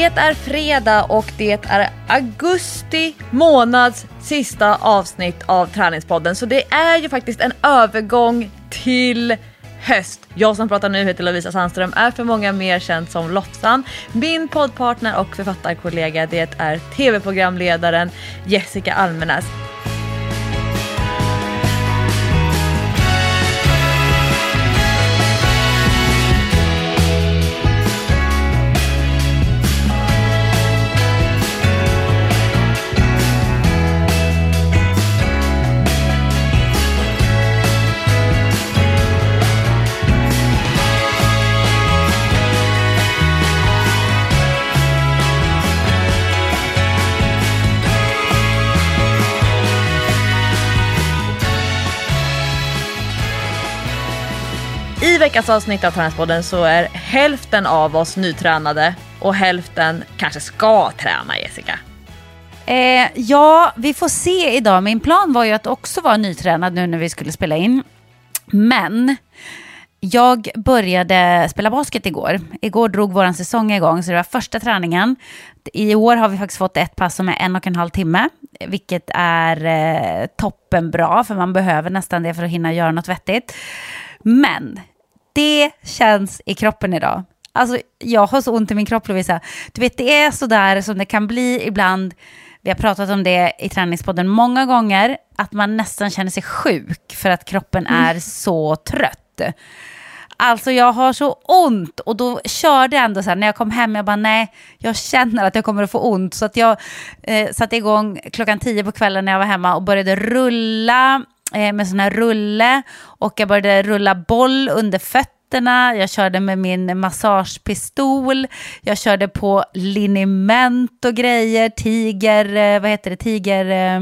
Det är fredag och det är augusti månads sista avsnitt av Träningspodden. Så det är ju faktiskt en övergång till höst. Jag som pratar nu heter Lovisa Sandström, är för många mer känd som Lofsan. Min poddpartner och författarkollega det är tv-programledaren Jessica Almenäs. Veckans avsnitt av Träningspodden så är hälften av oss nytränade och hälften kanske ska träna Jessica. Eh, ja, vi får se idag. Min plan var ju att också vara nytränad nu när vi skulle spela in. Men jag började spela basket igår. Igår drog vår säsong igång, så det var första träningen. I år har vi faktiskt fått ett pass som är en och en halv timme, vilket är eh, toppenbra, för man behöver nästan det för att hinna göra något vettigt. Men det känns i kroppen idag. Alltså, jag har så ont i min kropp, Lovisa. Du vet, det är så där som det kan bli ibland. Vi har pratat om det i träningspodden många gånger, att man nästan känner sig sjuk för att kroppen är så trött. Alltså jag har så ont och då körde jag ändå så här när jag kom hem, jag bara nej, jag känner att jag kommer att få ont. Så att jag eh, satte igång klockan tio på kvällen när jag var hemma och började rulla med sån här rulle och jag började rulla boll under fötterna. Jag körde med min massagepistol. Jag körde på liniment och grejer. Tiger, eh, vad heter det, tiger... Eh,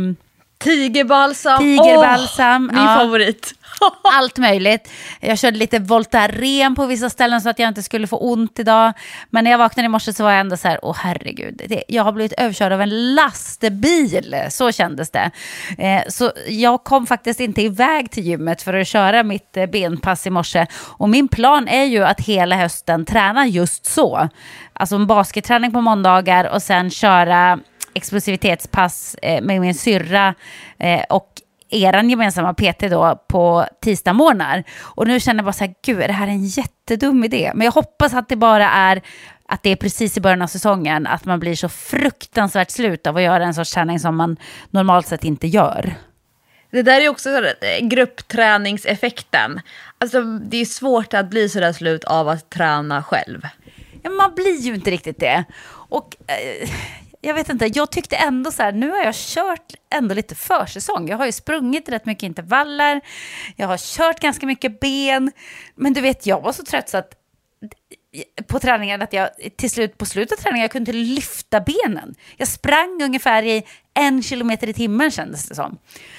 Tigerbalsam, Tigerbalsam, oh, min ja. favorit. allt möjligt. Jag körde lite Voltaren på vissa ställen så att jag inte skulle få ont idag. Men när jag vaknade i morse så var jag ändå så här, åh herregud, det, jag har blivit överkörd av en lastbil. Så kändes det. Eh, så jag kom faktiskt inte iväg till gymmet för att köra mitt eh, benpass i morse. Och min plan är ju att hela hösten träna just så. Alltså en basketträning på måndagar och sen köra explosivitetspass eh, med min syrra eh, och eran gemensamma PT då på tisdagsmorgnar. Och nu känner jag bara så här, gud, är det här en jättedum idé? Men jag hoppas att det bara är att det är precis i början av säsongen, att man blir så fruktansvärt slut av att göra en sorts träning som man normalt sett inte gör. Det där är också eh, gruppträningseffekten. Alltså, det är svårt att bli så där slut av att träna själv. Ja, man blir ju inte riktigt det. Och eh, jag vet inte, jag tyckte ändå så här, nu har jag kört ändå lite försäsong. Jag har ju sprungit rätt mycket intervaller, jag har kört ganska mycket ben. Men du vet, jag var så trött så att på träningen att jag till slut på slutet av träningen jag kunde inte lyfta benen. Jag sprang ungefär i en kilometer i timmen kändes det som.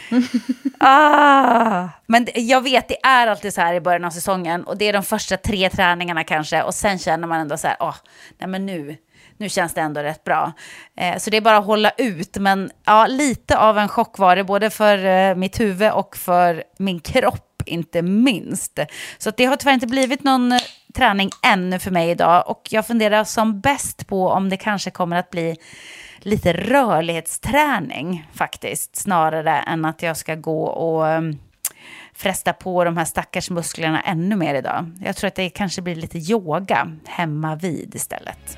ah, men jag vet, det är alltid så här i början av säsongen och det är de första tre träningarna kanske och sen känner man ändå så här, oh, nej men nu, nu känns det ändå rätt bra. Eh, så det är bara att hålla ut, men ja, lite av en chock var det, både för eh, mitt huvud och för min kropp inte minst. Så det har tyvärr inte blivit någon eh, träning ännu för mig idag och jag funderar som bäst på om det kanske kommer att bli lite rörlighetsträning faktiskt, snarare än att jag ska gå och eh, fresta på de här stackars musklerna ännu mer idag. Jag tror att det kanske blir lite yoga hemma vid istället.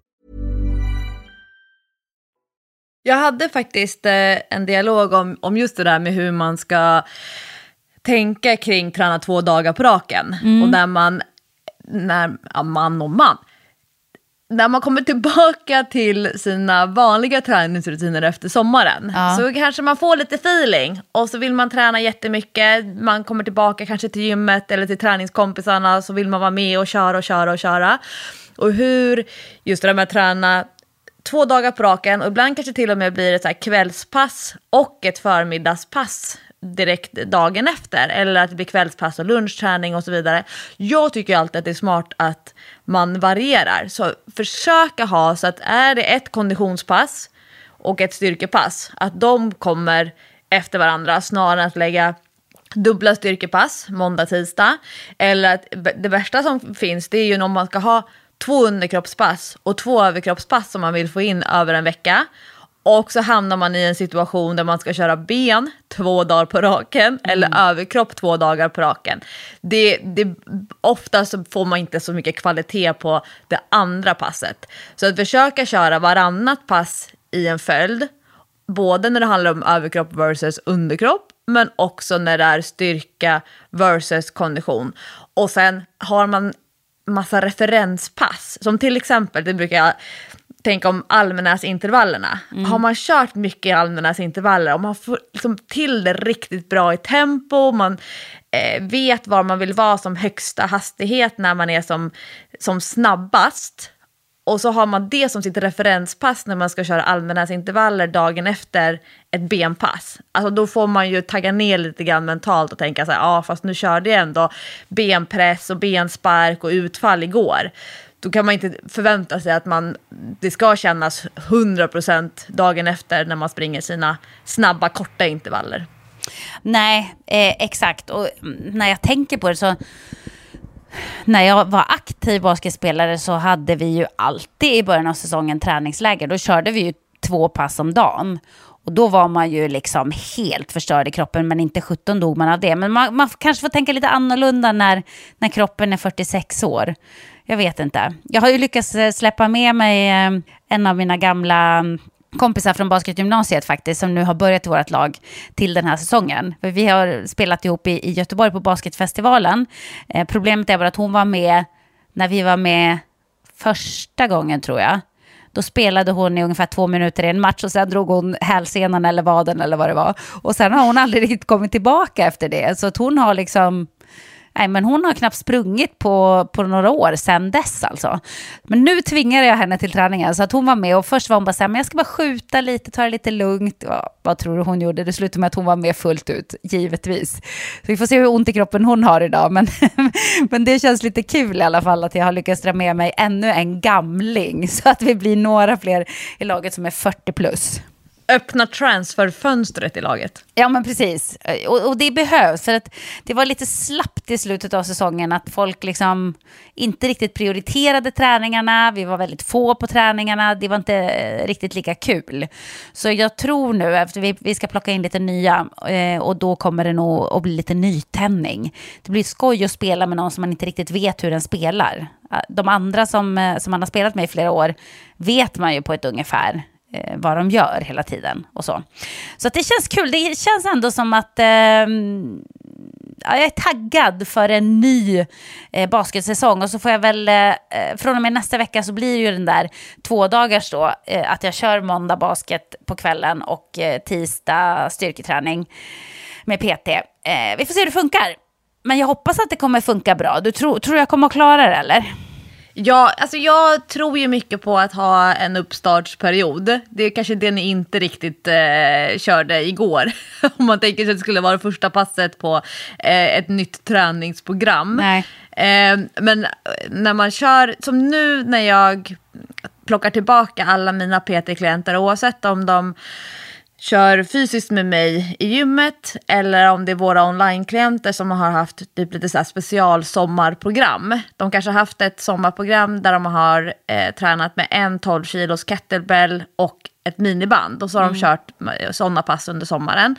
Jag hade faktiskt eh, en dialog om, om just det där med hur man ska tänka kring träna två dagar på raken. Och när man, när, ja, man och man, när man kommer tillbaka till sina vanliga träningsrutiner efter sommaren Ja. så kanske man får lite feeling och så vill man träna jättemycket, man kommer tillbaka kanske till gymmet eller till träningskompisarna så vill man vara med och köra och köra och köra. Och hur, just det där med att träna två dagar på raken och ibland kanske till och med blir ett så här kvällspass och ett förmiddagspass direkt dagen efter. Eller att det blir kvällspass och lunchträning och så vidare. Jag tycker alltid att det är smart att man varierar. Så försöka ha så att är det ett konditionspass och ett styrkepass, att de kommer efter varandra snarare än att lägga dubbla styrkepass måndag, tisdag. Eller att det värsta som finns det är ju om man ska ha två underkroppspass och två överkroppspass som man vill få in över en vecka. Och så hamnar man i en situation där man ska köra ben två dagar på raken eller överkropp två dagar på raken. Det, det, ofta så får man inte så mycket kvalitet på det andra passet. Så att försöka köra varannat pass i en följd både när det handlar om överkropp versus underkropp, men också när det är styrka versus kondition. Och sen har man massa referenspass, som till exempel, det brukar jag tänka om Almenäs-intervallerna. Har man kört mycket Almenäs-intervaller, om man får liksom till det riktigt bra i tempo, man eh, vet var man vill vara som högsta hastighet när man är som, som snabbast, och så har man det som sitt referenspass när man ska köra Almenäs-intervaller dagen efter ett benpass. Alltså då får man ju tagga ner lite grann mentalt och tänka så här, ja fast nu körde jag ändå benpress och benspark och utfall igår. Då kan man inte förvänta sig att man, det ska kännas 100% dagen efter när man springer sina snabba korta intervaller. Nej, eh, exakt. Och när jag tänker på det så... När jag var aktiv basketspelare så hade vi ju alltid i början av säsongen träningsläger. Då körde vi ju två pass om dagen. Och då var man ju liksom helt förstörd i kroppen, men inte 17 dog man av det. Men man, man kanske får tänka lite annorlunda när, när kroppen är 46 år. Jag vet inte. Jag har ju lyckats eh, släppa med mig eh, en av mina gamla mm, kompisar från basketgymnasiet faktiskt, som nu har börjat i vårt lag till den här säsongen. För vi har spelat ihop i, i Göteborg på basketfestivalen. Eh, problemet är bara att hon var med när vi var med första gången tror jag. Då spelade hon i ungefär två minuter i en match och sen drog hon hälsenan eller vaden eller vad det var. Och sen har hon aldrig riktigt kommit tillbaka efter det. Så att hon har liksom... Nej, men hon har knappt sprungit på, på några år sedan dess alltså. Men nu tvingade jag henne till träningen så att hon var med och först var hon bara så här, men jag ska bara skjuta lite, ta det lite lugnt. Ja, vad tror du hon gjorde? Det slutade med att hon var med fullt ut, givetvis. Så vi får se hur ont i kroppen hon har idag, men, men det känns lite kul i alla fall att jag har lyckats dra med mig ännu en gamling så att vi blir några fler i laget som är 40 plus. Öppna transferfönstret i laget. Ja, men precis. Och, och det behövs. För att det var lite slappt i slutet av säsongen att folk liksom inte riktigt prioriterade träningarna. Vi var väldigt få på träningarna. Det var inte eh, riktigt lika kul. Så jag tror nu, efter vi, vi ska plocka in lite nya, eh, och då kommer det nog att bli lite nytändning. Det blir skoj att spela med någon som man inte riktigt vet hur den spelar. Ah, de andra som, eh, som man har spelat med i flera år vet man ju på ett ungefär eh, vad de gör hela tiden och så. Så att det känns kul. Det känns ändå som att eh, ja, jag är taggad för en ny eh, basketsäsong. Och så får jag väl, eh, eh, från och med nästa vecka så blir det ju den där två dagars då, eh, att jag kör måndag basket på kvällen och eh, tisdag styrketräning med PT. Eh, vi får se hur det funkar. Men jag hoppas att det kommer funka bra. Du tror, tror jag kommer att klara det eller? Ja, alltså jag tror ju mycket på att ha en uppstartsperiod. Det är kanske det ni inte riktigt eh, körde igår. Om man tänker sig att det skulle vara första passet på eh, ett nytt träningsprogram. Nej. Eh, men när man kör, som nu när jag plockar tillbaka alla mina PT-klienter, oavsett om de kör fysiskt med mig i gymmet eller om det är våra online-klienter som har haft typ lite så special sommarprogram. De kanske har haft ett sommarprogram där de har eh, tränat med en 12 kilos kettlebell och ett miniband och så har de kört sådana pass under sommaren.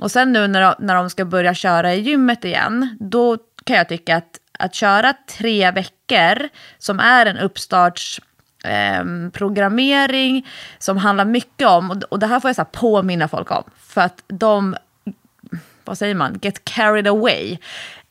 Och sen nu när de, när de ska börja köra i gymmet igen, då kan jag tycka att att köra tre veckor som är en uppstarts eh, programmering som handlar mycket om, och, och det här får jag så här påminna folk om, för att de, vad säger man, get carried away.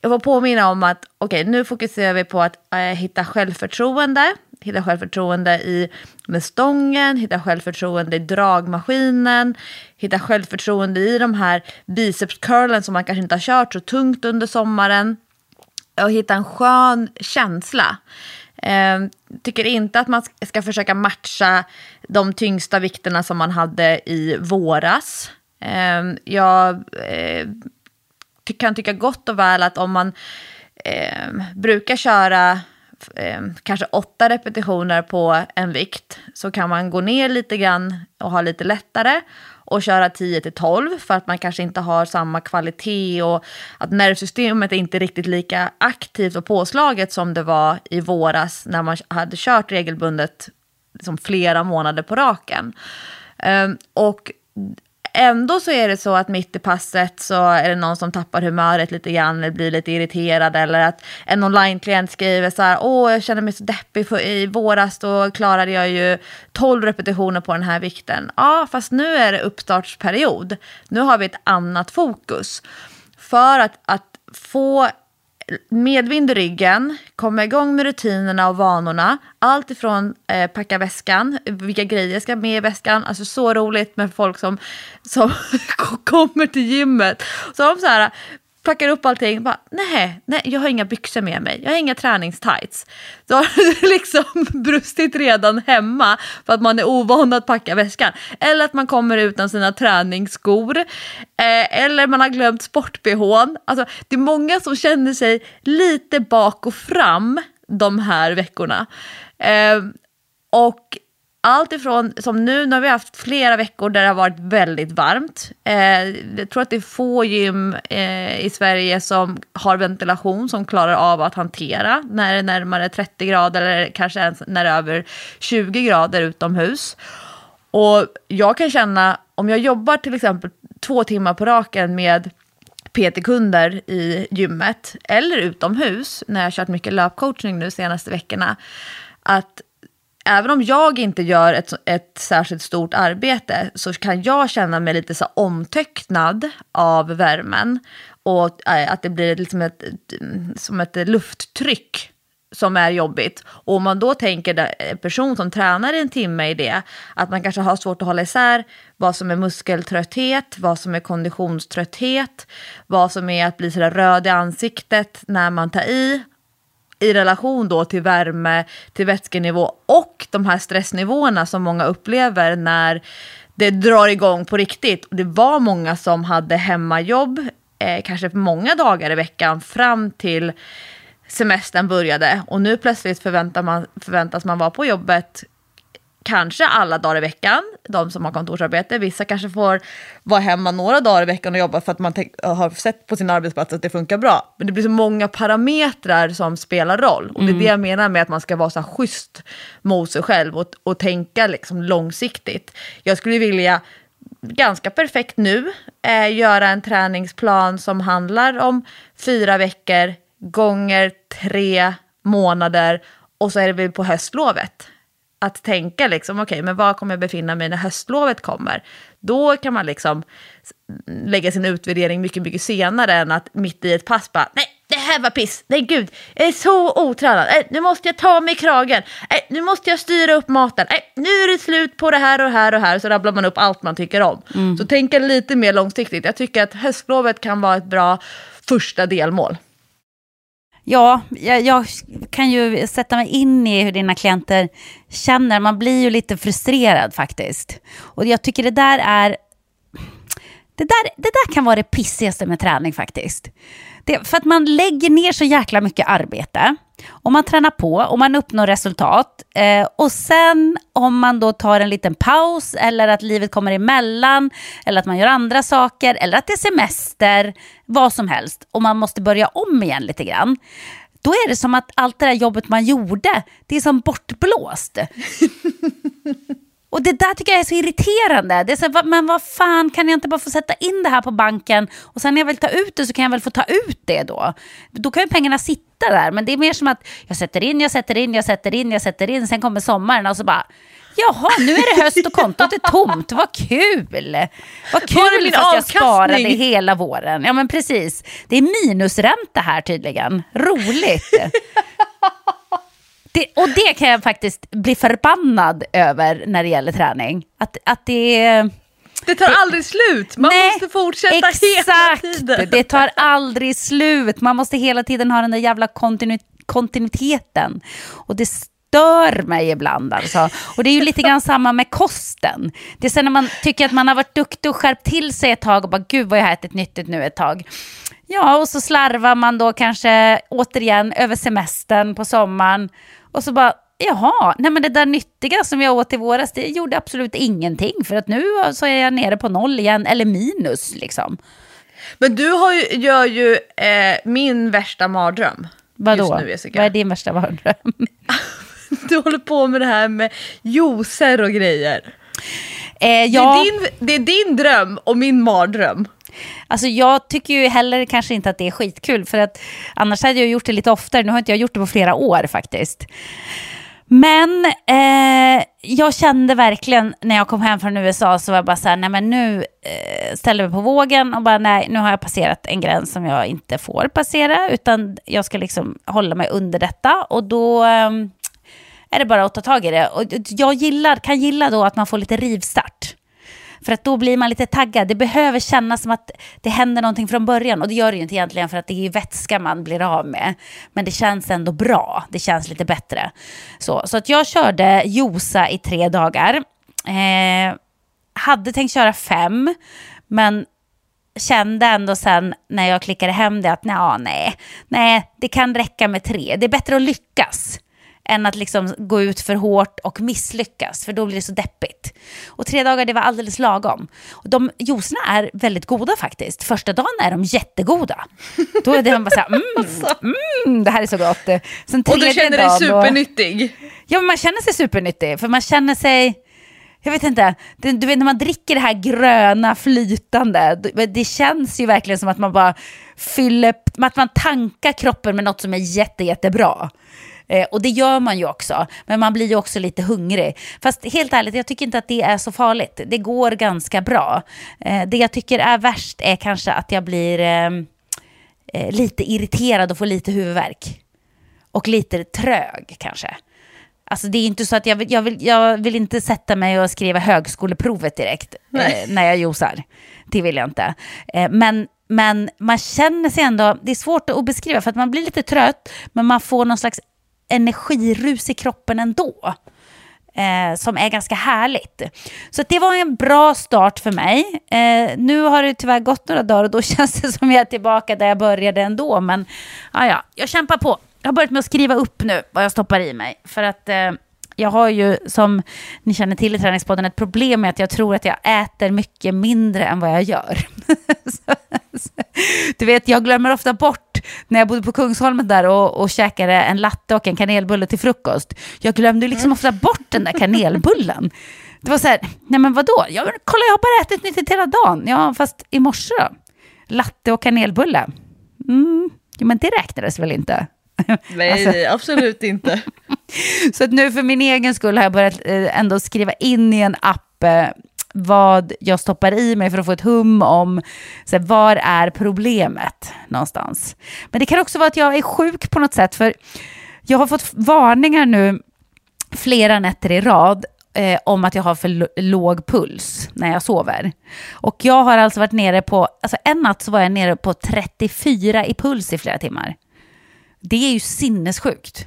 Jag får påminna om att okej, okay, nu fokuserar vi på att äh, hitta självförtroende, hitta självförtroende i med stången, hitta självförtroende i dragmaskinen, hitta självförtroende i de här bicepscurlen som man kanske inte har kört så tungt under sommaren och hitta en skön känsla. Eh, tycker inte att man ska försöka matcha de tyngsta vikterna som man hade i våras. Eh, jag eh, ty kan tycka gott och väl att om man eh, brukar köra eh, kanske åtta repetitioner på en vikt så kan man gå ner lite grann och ha lite lättare och köra 10 till 12 för att man kanske inte har samma kvalitet och att nervsystemet är inte riktigt lika aktivt och påslaget som det var i våras när man hade kört regelbundet liksom flera månader på raken. Ehm, och ändå så är det så att mitt i passet så är det någon som tappar humöret lite grann eller blir lite irriterad eller att en online-klient skriver så här, åh jag känner mig så deppig, för i våras då klarade jag ju 12 repetitioner på den här vikten. Ja, fast nu är det uppstartsperiod. Nu har vi ett annat fokus. För att, att få medvind i ryggen, komma igång med rutinerna och vanorna. Allt ifrån eh, packa väskan, vilka grejer ska med i väskan. Alltså så roligt med folk som, som kommer till gymmet. Så de så här, packar upp allting. Bara, nej, nej, jag har inga byxor med mig. Jag har inga träningstights. Då har det liksom brustit redan hemma för att man är ovan att packa väskan. Eller att man kommer utan sina träningsskor. Eh, eller man har glömt sport-bhn. Alltså, det är många som känner sig lite bak och fram de här veckorna. Eh, och allt ifrån, som nu, nu har vi haft flera veckor där det har varit väldigt varmt. Eh, jag tror att det är få gym eh, i Sverige som har ventilation som klarar av att hantera när det är närmare 30 grader eller kanske ens när det är över 20 grader utomhus. Och jag kan känna, om jag jobbar till exempel två timmar på raken med PT-kunder i gymmet eller utomhus när jag har kört mycket löpcoachning nu senaste veckorna, att även om jag inte gör ett, ett särskilt stort arbete så kan jag känna mig lite så omtöcknad av värmen. Och eh, att det blir liksom ett, som ett lufttryck som är jobbigt. Och om man då tänker en person som tränar en timme i det, att man kanske har svårt att hålla isär vad som är muskeltrötthet, vad som är konditionströtthet, vad som är att bli sådär röd i ansiktet när man tar i i relation då till värme, till vätskenivå och de här stressnivåerna som många upplever när det drar igång på riktigt. Och det var många som hade hemmajobb, eh, kanske många dagar i veckan fram till semestern började. Och nu plötsligt förväntar man, förväntas man vara på jobbet kanske alla dagar i veckan, de som har kontorsarbete. Vissa kanske får vara hemma några dagar i veckan och jobba för att man har sett på sin arbetsplats att det funkar bra. Men det blir så många parametrar som spelar roll. Och det är det jag menar med att man ska vara så här schysst mot sig själv och, och tänka liksom långsiktigt. Jag skulle vilja ganska perfekt nu eh, göra en träningsplan som handlar om fyra veckor gånger tre månader och så är det på höstlovet att tänka liksom, okej, okay, men var kommer jag befinna mig när höstlovet kommer? Då kan man liksom lägga sin utvärdering mycket, mycket senare än att mitt i ett pass bara, nej, det här var piss, nej gud, jag är så otränad, nej, nu måste jag ta mig i kragen, nej, nu måste jag styra upp maten, nej, nu är det slut på det här och här och här, så rabblar man upp allt man tycker om. Mm. Så tänka lite mer långsiktigt, jag tycker att höstlovet kan vara ett bra första delmål. Ja, jag, jag, kan ju sätta mig in i hur dina klienter känner. Man blir ju lite frustrerad faktiskt. Och jag tycker det där är... Det där, det där kan vara det pissigaste med träning faktiskt. Det, för att man lägger ner så jäkla mycket arbete och man tränar på och man uppnår resultat. Eh, och sen om man då tar en liten paus eller att livet kommer emellan eller att man gör andra saker eller att det är semester, vad som helst och man måste börja om igen lite grann. Då är det som att allt det där jobbet man gjorde, det är som bortblåst. Och det där tycker jag är så irriterande. Det är så, men vad fan, kan jag inte bara få sätta in det här på banken och sen när jag vill ta ut det så kan jag väl få ta ut det då. Då kan ju pengarna sitta där. Men det är mer som att jag sätter in, jag sätter in, jag sätter in, jag sätter in, sen kommer sommaren och så bara Jaha, nu är det höst och kontot är tomt. Vad kul! Vad kul fast jag sparade hela våren. Ja men precis. Det är minusränta här tydligen. Roligt. Det, och det kan jag faktiskt bli förbannad över när det gäller träning. Att, att det... Det tar aldrig slut, man nej, måste fortsätta exakt, hela tiden. Det tar aldrig slut, man måste hela tiden ha den där jävla kontinu kontinuiteten. Och det stör mig ibland alltså. Och det är ju lite grann samma med kosten. Det är sen när man tycker att man har varit duktig och skärpt till sig ett tag och bara gud vad jag har ätit nyttigt nu ett tag. Ja, och så slarvar man då kanske återigen över semestern på sommaren och så bara, jaha, nej men det där nyttiga som jag åt i våras, det gjorde absolut ingenting. För att nu så är jag nere på noll igen, eller minus liksom. Men du har ju, gör ju eh, min värsta mardröm. Vadå? Nu, Vad är din värsta mardröm? du håller på med det här med juicer och grejer. Eh, ja. det, är din, det är din dröm och min mardröm. Alltså jag tycker ju heller kanske inte att det är skitkul för att annars hade jag gjort det lite oftare. Nu har inte jag gjort det på flera år faktiskt. Men eh, jag kände verkligen när jag kom hem från USA så var jag bara så här, nej men nu eh, ställer jag mig på vågen och bara nej, nu har jag passerat en gräns som jag inte får passera utan jag ska liksom hålla mig under detta och då eh, är det bara att ta tag i det. Och jag gillar, kan gilla då att man får lite rivstart. För att då blir man lite taggad. Det behöver kännas som att det händer någonting från början. Och det gör det ju inte egentligen för att det är vätska man blir av med. Men det känns ändå bra. Det känns lite bättre. Så, så att jag körde Josa i tre dagar. Eh, hade tänkt köra fem. Men kände ändå sen när jag klickade hem det att nej, nej, det kan räcka med tre. Det är bättre att lyckas än att liksom gå ut för hårt och misslyckas, för då blir det så deppigt. Och tre dagar, det var alldeles lagom. Och de juicerna är väldigt goda faktiskt. Första dagen är de jättegoda. Då är det man bara så här, mm, alltså. mm, det här är så gott. Sen och du känner dig supernyttig? Och, ja, man känner sig supernyttig, för man känner sig jag vet inte, det, du vet när man dricker det här gröna flytande, det känns ju verkligen som att man bara fyller, att man tankar kroppen med något som är jätte, jättebra. Eh, och det gör man ju också, men man blir ju också lite hungrig. Fast helt ärligt, jag tycker inte att det är så farligt. Det går ganska bra. Eh, det jag tycker är värst är kanske att jag blir eh, eh lite irriterad och får lite huvudvärk. Och lite trög kanske. Alltså det är inte så att jag vill, jag vill, jag vill inte sätta mig och skriva högskoleprovet direkt eh, när jag josar. Det vill jag inte. Eh, men, men man känner sig ändå, det är svårt att beskriva för att man blir lite trött, men man får någon slags energirus i kroppen ändå. Eh, som är ganska härligt. Så det var en bra start för mig. Eh, nu har det tyvärr gått några dagar och då känns det som jag är tillbaka där jag började ändå. Men ah, ja, jag kämpar på. Jag har börjat med att skriva upp nu vad jag stoppar i mig. För att eh, jag har ju, som ni känner till i Träningspodden, ett problem med att jag tror att jag äter mycket mindre än vad jag gör. du vet, jag glömmer ofta bort när jag bodde på Kungsholmen där och, och käkade en latte och en kanelbulle till frukost. Jag glömde liksom ofta bort den där kanelbullen. Det var så här, nej men vadå? Ja, men kolla jag har bara ätit nyttigt hela dagen. Ja, fast i morse då? Latte och kanelbulle? Mm, men det räknades väl inte? Nej, alltså. absolut inte. Så att nu för min egen skull har jag börjat eh, ändå skriva in i en app eh, vad jag stoppar i mig för att få ett hum om så här, var är problemet någonstans. Men det kan också vara att jag är sjuk på något sätt, för jag har fått varningar nu flera nätter i rad eh, om att jag har för låg puls när jag sover. Och jag har alltså varit nere på, alltså en natt så var jag nere på 34 i puls i flera timmar. Det är ju sinnessjukt.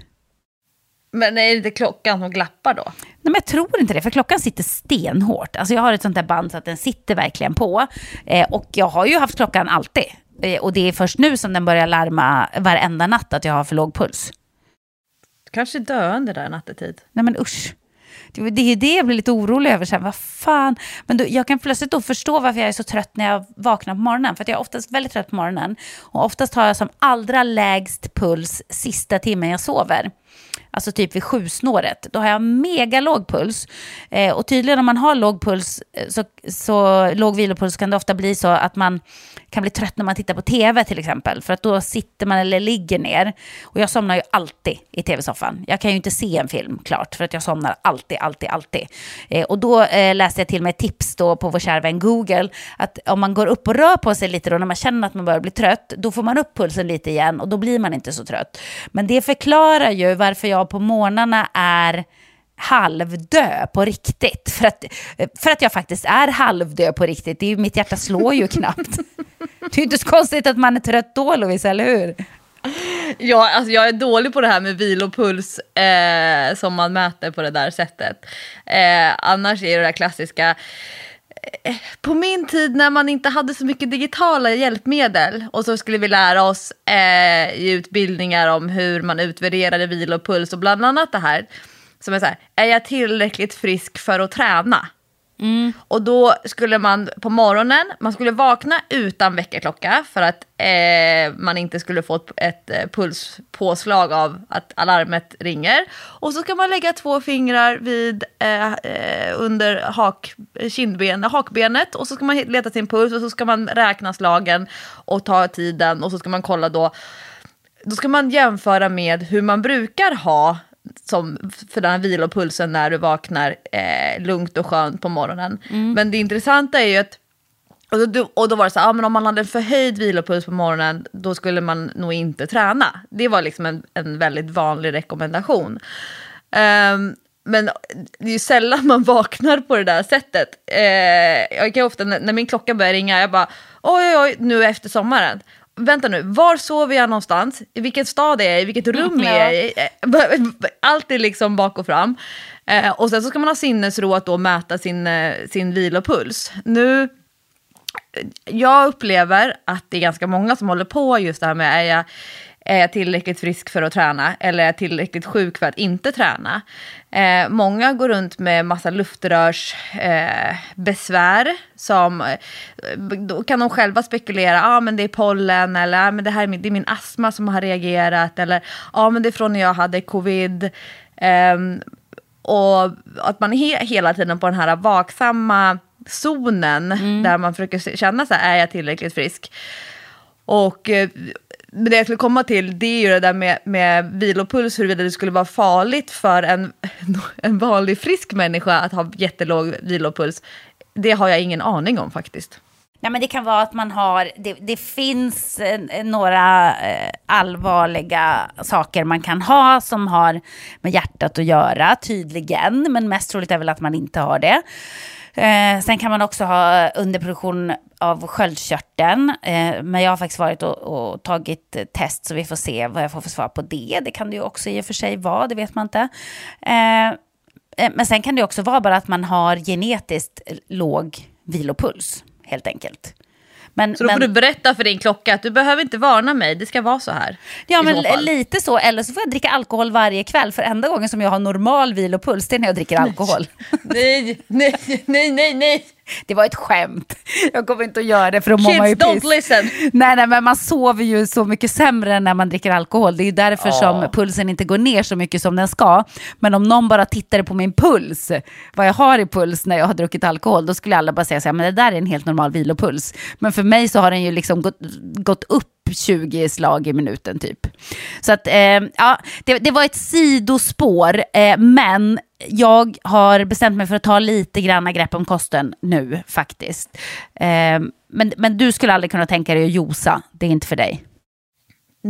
Men är det inte klockan som glappar då? Nej, men jag tror inte det, för klockan sitter stenhårt. Alltså jag har ett sånt där band så att den sitter verkligen på. Eh, och jag har ju haft klockan alltid. Eh, och det är först nu som den börjar larma varenda natt att jag har för låg puls. Kanske döende där nattetid. Nej men usch. Det det är det jag blir lite orolig över. Så här, vad fan? Men då, jag kan plötsligt då förstå varför jag är så trött när jag vaknar på morgonen. För jag är oftast väldigt trött på morgonen. Och oftast har jag som allra lägst puls sista timmen jag sover alltså typ vid sjusnåret, då har jag mega låg puls. Eh, och tydligen om man har låg puls, eh, så, så låg vilopuls kan det ofta bli så att man kan bli trött när man tittar på tv till exempel. För att då sitter man eller ligger ner. Och jag somnar ju alltid i tv-soffan. Jag kan ju inte se en film klart, för att jag somnar alltid, alltid, alltid. Eh, och då eh, läste jag till mig tips då på vår kära vän Google, att om man går upp och rör på sig lite då när man känner att man börjar bli trött, då får man upp pulsen lite igen och då blir man inte så trött. Men det förklarar ju varför jag på morgnarna är halvdö på riktigt. För att, för att jag faktiskt är halvdö på riktigt. Det är ju, mitt hjärta slår ju knappt. Det är ju inte så konstigt att man är trött då, Lovisa, eller hur? Ja, alltså jag är dålig på det här med vilopuls eh, som man mäter på det där sättet. Eh, annars är det det klassiska på min tid när man inte hade så mycket digitala hjälpmedel och så skulle vi lära oss eh, i utbildningar om hur man utvärderade vilopuls och bland annat det här som är så här, är jag tillräckligt frisk för att träna? Mm. Och då skulle man på morgonen, man skulle vakna utan väckarklocka för att eh, man inte skulle få ett, ett eh, pulspåslag av att alarmet ringer. Och så ska man lägga två fingrar vid, eh, eh, under hak, kindben, hakbenet och så ska man leta sin puls och så ska man räkna slagen och ta tiden och så ska man kolla då. Då ska man jämföra med hur man brukar ha som för den här vilopulsen när du vaknar eh, lugnt och skönt på morgonen. Mm. Men det intressanta är ju att och då, och då var det så här, ja, men om man hade en förhöjd vilopuls på morgonen då skulle man nog inte träna. Det var liksom en, en väldigt vanlig rekommendation. Um, men det är ju sällan man vaknar på det där sättet. Uh, jag kan ofta, när min klocka börjar ringa, jag bara oj, oj, oj, nu efter sommaren vänta nu, var sover jag någonstans? I vilken stad är jag i? Vilket rum är jag i? Allt är liksom bak och fram. Eh, och sen så ska man ha sinnesro att då mäta sin, eh, sin vilopuls. Nu, jag upplever att det är ganska många som håller på just det här med, är jag, är jag tillräckligt frisk för att träna eller är jag tillräckligt sjuk för att inte träna? Eh, många går runt med massa luftrörsbesvär. Eh, som, eh, då kan de själva spekulera, ja ah, men det är pollen eller ah, men det här är min, det är min astma som har reagerat eller ja ah, men det är från när jag hade covid. Eh, och att man är hela tiden på den här vaksamma zonen mm. där man försöker känna så här, är jag tillräckligt frisk? Och eh, det jag skulle komma till det är ju det där med, med vilopuls, huruvida det skulle vara farligt för en, en vanlig frisk människa att ha jättelåg vilopuls. Det har jag ingen aning om faktiskt. Nej, men det kan vara att man har, det, det finns eh, några eh, allvarliga saker man kan ha som har med hjärtat att göra, tydligen. Men mest troligt är väl att man inte har det. Eh, sen kan man också ha underproduktion av sköldkörteln. Eh, men jag har faktiskt varit och, och, tagit test så vi får se vad jag får för svar på det. Det kan det ju också i och för sig vara, det vet man inte. Eh, eh men sen kan det också vara bara att man har genetiskt låg vilopuls, helt enkelt. Men, så då får du berätta för din klocka att du behöver inte varna mig, det ska vara så här. Ja, men lite så. Eller så får jag dricka alkohol varje kväll. För enda gången som jag har normal vilopuls, det är när jag dricker alkohol. nej, nej, nej, nej, nej. Det var ett skämt. Jag kommer inte att göra det för då mår man ju piss. don't listen. Nej, nej, men man sover ju så mycket sämre när man dricker alkohol. Det är ju därför oh. som pulsen inte går ner så mycket som den ska. Men om någon bara tittade på min puls, vad jag har i puls när jag har druckit alkohol, då skulle alla bara säga så här, men det där är en helt normal vilopuls. Men för mig så har den ju liksom gått, gått upp 20 slag i minuten typ. Så att, eh, ja, det, det, var ett sidospår, eh, men jag har bestämt mig för att ta lite granna grepp om kosten nu faktiskt. Eh, men, men du skulle aldrig kunna tänka dig att josa, det är inte för dig.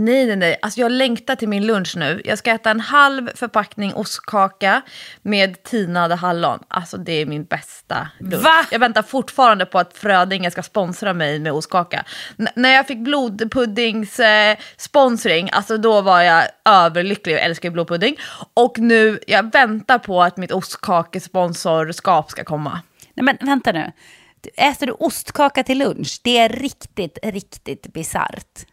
Nej, nej, nej. Alltså jag längtar till min lunch nu. Jag ska äta en halv förpackning ostkaka med tinade hallon. Alltså det är min bästa lunch. Va? Jag väntar fortfarande på att Frödinge ska sponsra mig med ostkaka. N när jag fick blodpuddings eh, sponsring, alltså då var jag överlycklig. Jag älskar blodpudding. Och nu, jag väntar på att mitt ostkakesponsorskap ska komma. Nej men vänta nu. Äter du ostkaka till lunch? Det är riktigt, riktigt bisarrt.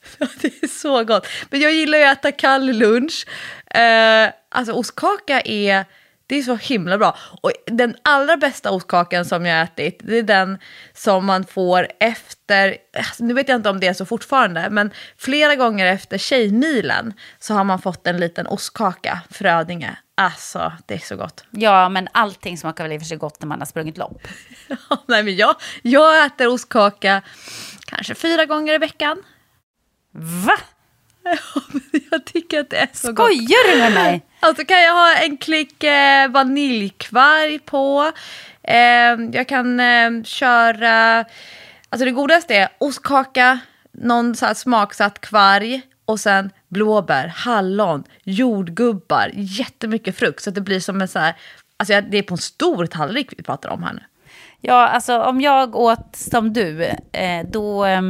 det är så gott. Men jag gillar ju att äta kall lunch. Eh, alltså ostkaka är, det är så himla bra. Och den allra bästa ostkakan som jag ätit, det är den som man får efter, alltså, nu vet jag inte om det är så fortfarande, men flera gånger efter Tjejmilen så har man fått en liten ostkaka, Frödinge. Alltså, det är så gott. Ja, men allting smakar väl i och för sig gott när man har sprungit lopp. Nej, men jag, jag äter ostkaka kanske fyra gånger i veckan. Va? jag tycker att det är så gott. Skojar du med mig? Alltså kan jag ha en klick eh, vaniljkvarg på. Eh, jag kan eh, köra, alltså det godaste är ostkaka, någon så smaksatt kvarg och sen blåbär, hallon, jordgubbar, jättemycket frukt. Så det blir som en så här, alltså det är på en stor tallrik vi pratar om här nu. Ja, alltså om jag åt som du, eh, då eh,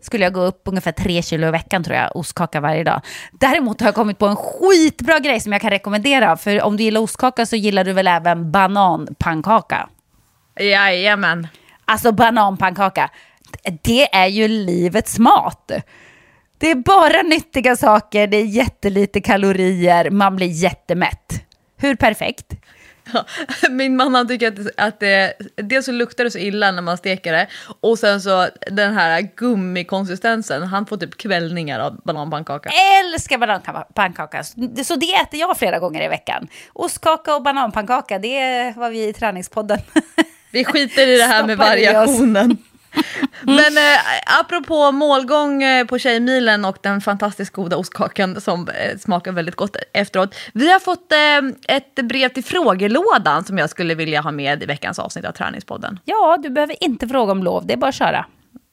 skulle jag gå upp ungefär tre kilo i veckan tror jag, ostkaka varje dag. Däremot har jag kommit på en skitbra grej som jag kan rekommendera, för om du gillar ostkaka så gillar du väl även bananpannkaka? Jajamän. Alltså bananpannkaka, det är ju livets mat. Det är bara nyttiga saker, det är jättelite kalorier, man blir jättemätt. Hur perfekt? Ja, min man han tycker att, att det, dels så luktar det så illa när man steker det och sen så den här gummikonsistensen, han får typ kvällningar av bananpannkaka. Älskar bananpannkaka, så det äter jag flera gånger i veckan. Ostkaka och bananpannkaka, det vad vi i träningspodden Vi skiter i det här med variationen. Men eh, apropå målgång eh, på Tjejmilen och den fantastiskt goda ostkakan som eh, smakar väldigt gott efteråt. Vi har fått eh, ett brev till frågelådan som jag skulle vilja ha med i veckans avsnitt av Träningspodden. Ja, du behöver inte fråga om lov, det är bara att köra.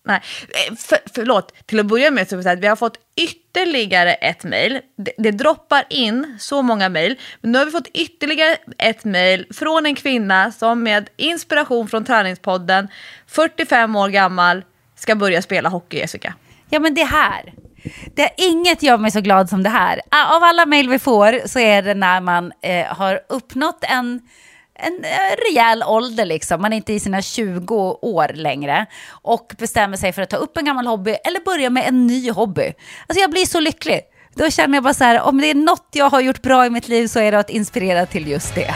Nej, eh, för, förlåt. Till att börja med så att vi har fått ytterligare ett mejl. Det, det, droppar in så många mejl. Men nu har vi fått ytterligare ett mejl från en kvinna som med inspiration från Träningspodden, 45 år gammal, ska börja spela hockey, Jessica. Ja, men det här. Det är inget gör mig så glad som det här. Av alla mejl vi får så är det när man eh, har uppnått en en eh, rejäl ålder liksom, man är inte i sina 20 år längre och bestämmer sig för att ta upp en gammal hobby eller börja med en ny hobby. Alltså jag blir så lycklig. Då känner jag bara så här, om det är något jag har gjort bra i mitt liv så är det att inspirera till just det.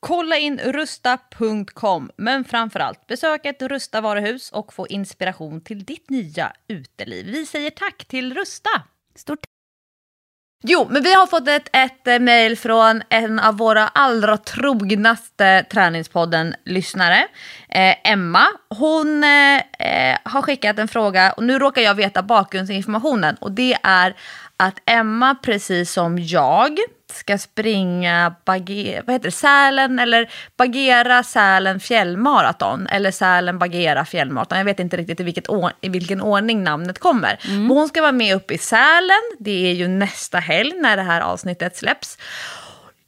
Kolla in rusta.com, men framförallt besök ett Rusta varuhus och få inspiration till ditt nya uteliv. Vi säger tack till Rusta! Stort Jo, men vi har fått ett, ett eh, mejl från en av våra allra trognaste Träningspodden-lyssnare, eh, Emma. Hon eh, eh, har skickat en fråga och nu råkar jag veta bakgrundsinformationen och det är att Emma, precis som jag, ska springa Bagge, vad heter det, Sälen eller Bagera Sälen fjällmaraton eller Sälen Bagera fjällmaraton. Jag vet inte riktigt i, vilket or- i vilken ordning namnet kommer. Men hon ska vara med upp i Sälen. Det är ju nästa helg när det här avsnittet släpps.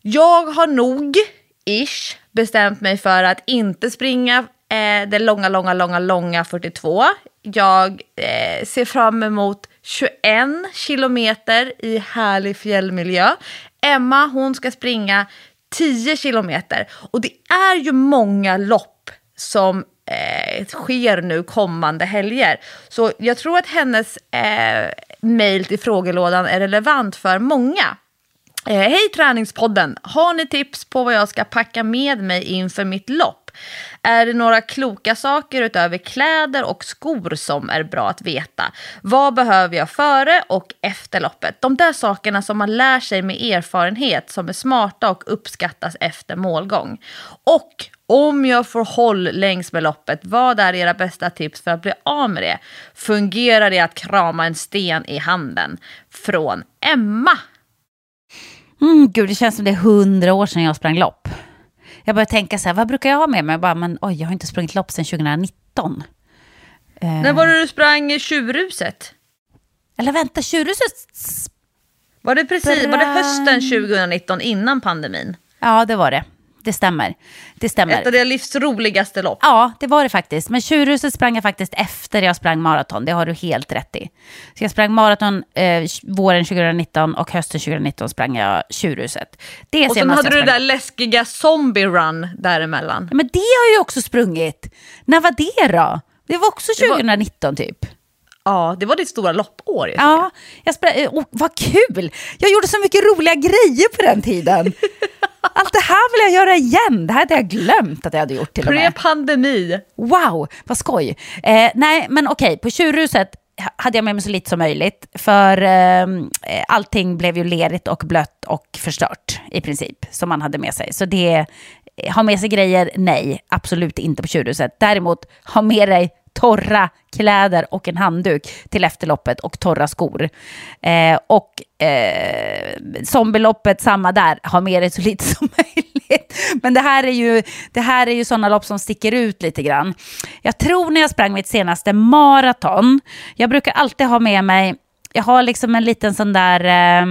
Jag har nog, ish, bestämt mig för att inte springa eh, det långa, långa, långa, långa 42. Jag eh, ser fram emot 21 kilometer i härlig fjällmiljö. Emma, hon ska springa 10 kilometer. Och det är ju många lopp som eh, sker nu kommande helger. Så jag tror att hennes eh, mejl till frågelådan är relevant för många. Eh, Hej Träningspodden! Har ni tips på vad jag ska packa med mig inför mitt lopp? Är det några kloka saker utöver kläder och skor som är bra att veta? Vad behöver jag före och efter loppet? De där sakerna som man lär sig med erfarenhet som är smarta och uppskattas efter målgång. Och om jag får håll längs med loppet, vad är era bästa tips för att bli av med det? Fungerar det att krama en sten i handen? Från Emma. Mm, gud, det känns som det är hundra år sedan jag sprang lopp. Jag börjar tänka så här, vad brukar jag ha med mig? Jag bara, men oj, jag har inte sprungit lopp sedan 2019. När var det du sprang tjurruset? Eller vänta, tjurhuset? Var det precis, var det hösten 2019 innan pandemin? Ja, det var det. Det stämmer. Det stämmer. Ett av deras livs roligaste lopp. Ja, det var det faktiskt. Men tjurhuset sprang jag faktiskt efter jag sprang maraton. Det har du helt rätt i. Så jag sprang maraton eh, våren 2019 och hösten 2019 sprang jag tjurhuset. Det Och sen hade du det där läskiga zombie run däremellan. Ja, Men det har jag ju också sprungit. När var det då? Det var också Det var- 2019 typ. Ja, det var ditt stora loppår. Ja, jag sprang, oh, vad kul! Jag gjorde så mycket roliga grejer på den tiden. Allt det här vill jag göra igen. Det här hade jag glömt att jag hade gjort till och med. Pre-pandemi. Wow, vad skoj. Eh, nej, men okej, på tjurhuset ha- hade jag med mig så lite som möjligt. För eh, allting blev ju lerigt och blött och förstört i princip, som man hade med sig. Så det, ha med sig grejer, nej, absolut inte på tjurhuset. Däremot, ha med dig torra kläder och en handduk till efterloppet och torra skor. Eh, och eh, zombieloppet, samma där, ha med dig så lite som möjligt. Men det här är ju, det här är ju sådana lopp som sticker ut lite grann. Jag tror när jag sprang mitt senaste maraton, jag brukar alltid ha med mig, jag har liksom en liten sån där... Eh,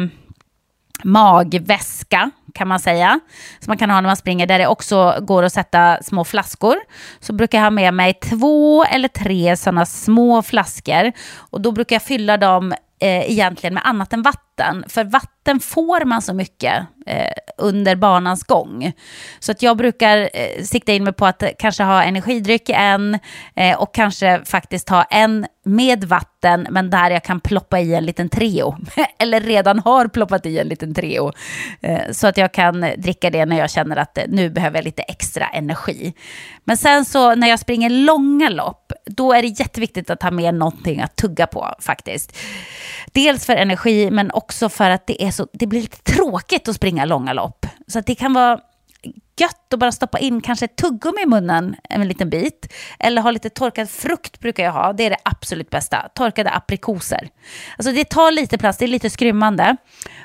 magväska kan man säga. Som man kan ha när man springer där det också går att sätta små flaskor. Så brukar jag ha med mig två eller tre sådana små flaskor. Och då brukar jag fylla dem eh, egentligen med annat än vatten. För vatten får man så mycket eh, under banans gång. Så att jag brukar eh, sikta in mig på att kanske ha energidryck i en eh, och kanske faktiskt ha en med vatten men där jag kan ploppa i en liten Treo. Eller redan har ploppat i en liten Treo. Eh, så att jag kan dricka det när jag känner att eh, nu behöver jag lite extra energi. Men sen så när jag springer långa lopp, då är det jätteviktigt att ha med någonting att tugga på faktiskt. Dels för energi men också för att det, är så, det blir lite tråkigt att springa långa lopp. Så att det kan vara gött att bara stoppa in kanske ett tuggummi i munnen en liten bit. Eller ha lite torkad frukt brukar jag ha. Det är det absolut bästa. Torkade aprikoser. Alltså det tar lite plats, det är lite skrymmande.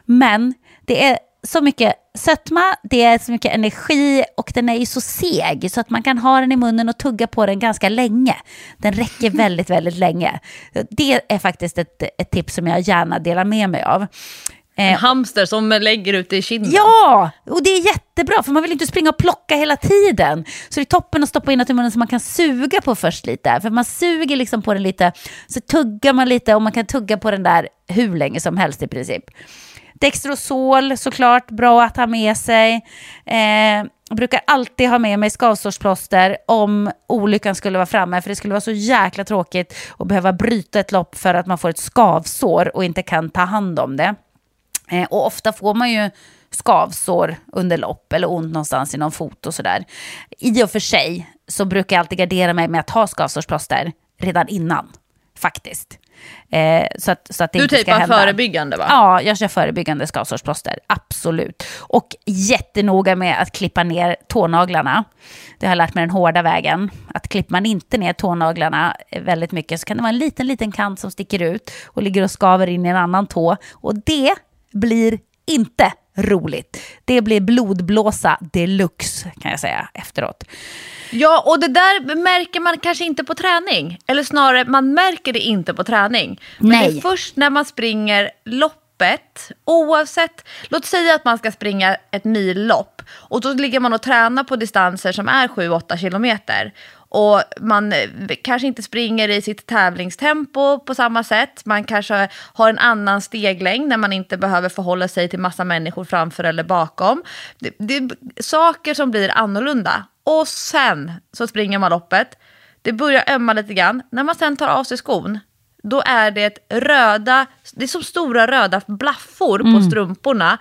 Men det är så mycket sötma, det är så mycket energi och den är ju så seg så att man kan ha den i munnen och tugga på den ganska länge. Den räcker väldigt, väldigt länge. Det är faktiskt ett, ett tips som jag gärna delar med mig av. En hamster som lägger ut i kinden. Ja, och det är jättebra för man vill inte springa och plocka hela tiden. Så det är toppen att stoppa in något i munnen som man kan suga på först lite. För man suger liksom på den lite, så tuggar man lite och man kan tugga på den där hur länge som helst i princip. Dextrosol såklart, bra att ha med sig. Eh, jag brukar alltid ha med mig skavsårsplåster om olyckan skulle vara framme. För det skulle vara så jäkla tråkigt att behöva bryta ett lopp för att man får ett skavsår och inte kan ta hand om det. Eh, och ofta får man ju skavsår under lopp eller ont någonstans i någon fot och sådär. I och för sig så brukar jag alltid gardera mig med att ha skavsårsplåster redan innan, faktiskt. Eh, så att, så att det du inte ska tejpar förebyggande va? Ja, jag kör förebyggande skavsårsplåster, absolut. Och jättenoga med att klippa ner tånaglarna. Det har jag lärt mig den hårda vägen. Att klipper man inte ner tånaglarna väldigt mycket så kan det vara en liten, liten kant som sticker ut och ligger och skaver in i en annan tå. Och det blir inte roligt. Det blir blodblåsa deluxe kan jag säga efteråt. Ja, och det där märker man kanske inte på träning. Eller snarare, man märker det inte på träning. Men Nej. det är först när man springer loppet, oavsett, låt säga att man ska springa ett millopp och då ligger man och tränar på distanser som är 7-8 kilometer. Och man eh, kanske inte springer i sitt tävlingstempo på samma sätt. Man kanske har en annan steglängd när man inte behöver förhålla sig till massa människor framför eller bakom. Det, det är saker som blir annorlunda. Och sen så springer man loppet. Det börjar ömma lite grann. När man sen tar av sig skon, då är det röda, det är som stora röda blaffor på strumporna.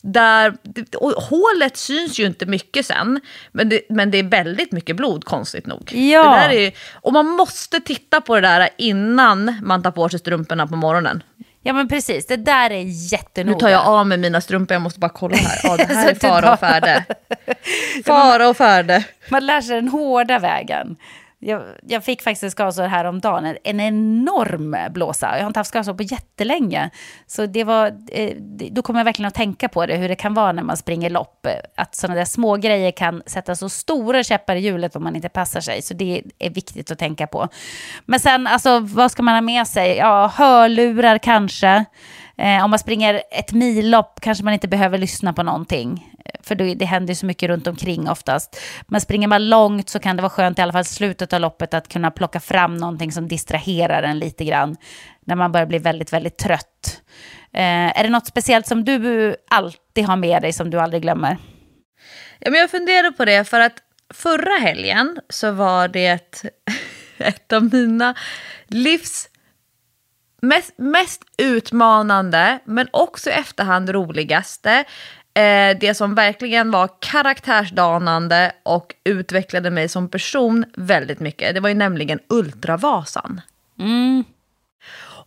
Där, och hålet syns ju inte mycket sen, men det, men det är väldigt mycket blod konstigt nog. Ja. Är, och man måste titta på det där innan man tar på sig strumporna på morgonen. Ja men precis, det där är jättenoga. Nu tar jag av mig mina strumpor, jag måste bara kolla här. Ja, det här är fara och färde. Fara och färde. Man lär sig den hårda vägen. Jag, jag fick faktiskt skavsår häromdagen, en- enorm blåsa. Jag har inte haft skavsår på jättelänge. Så det var, eh, då kommer jag verkligen att tänka på det, hur det kan vara när man springer lopp. Eh, att sådana där små grejer kan sätta så stora käppar i hjulet om man inte passar sig. Så det är viktigt att tänka på. Men sen, alltså, vad ska man ha med sig? Ja, hörlurar kanske. Eh, om man springer ett millopp kanske man inte behöver lyssna på någonting. För det, det händer ju så mycket runt omkring oftast. Men springer man långt så kan det vara skönt i alla fall i slutet av loppet att kunna plocka fram någonting som distraherar en lite grann. När man börjar bli väldigt, väldigt trött. Eh, är det något speciellt som du alltid har med dig som du aldrig glömmer? Ja, men jag funderar på det för att förra helgen så var det ett, ett av mina livs mest, mest utmanande men också i efterhand roligaste. Eh, det som verkligen var karaktärsdanande och utvecklade mig som person väldigt mycket. Det var ju nämligen Ultravasan.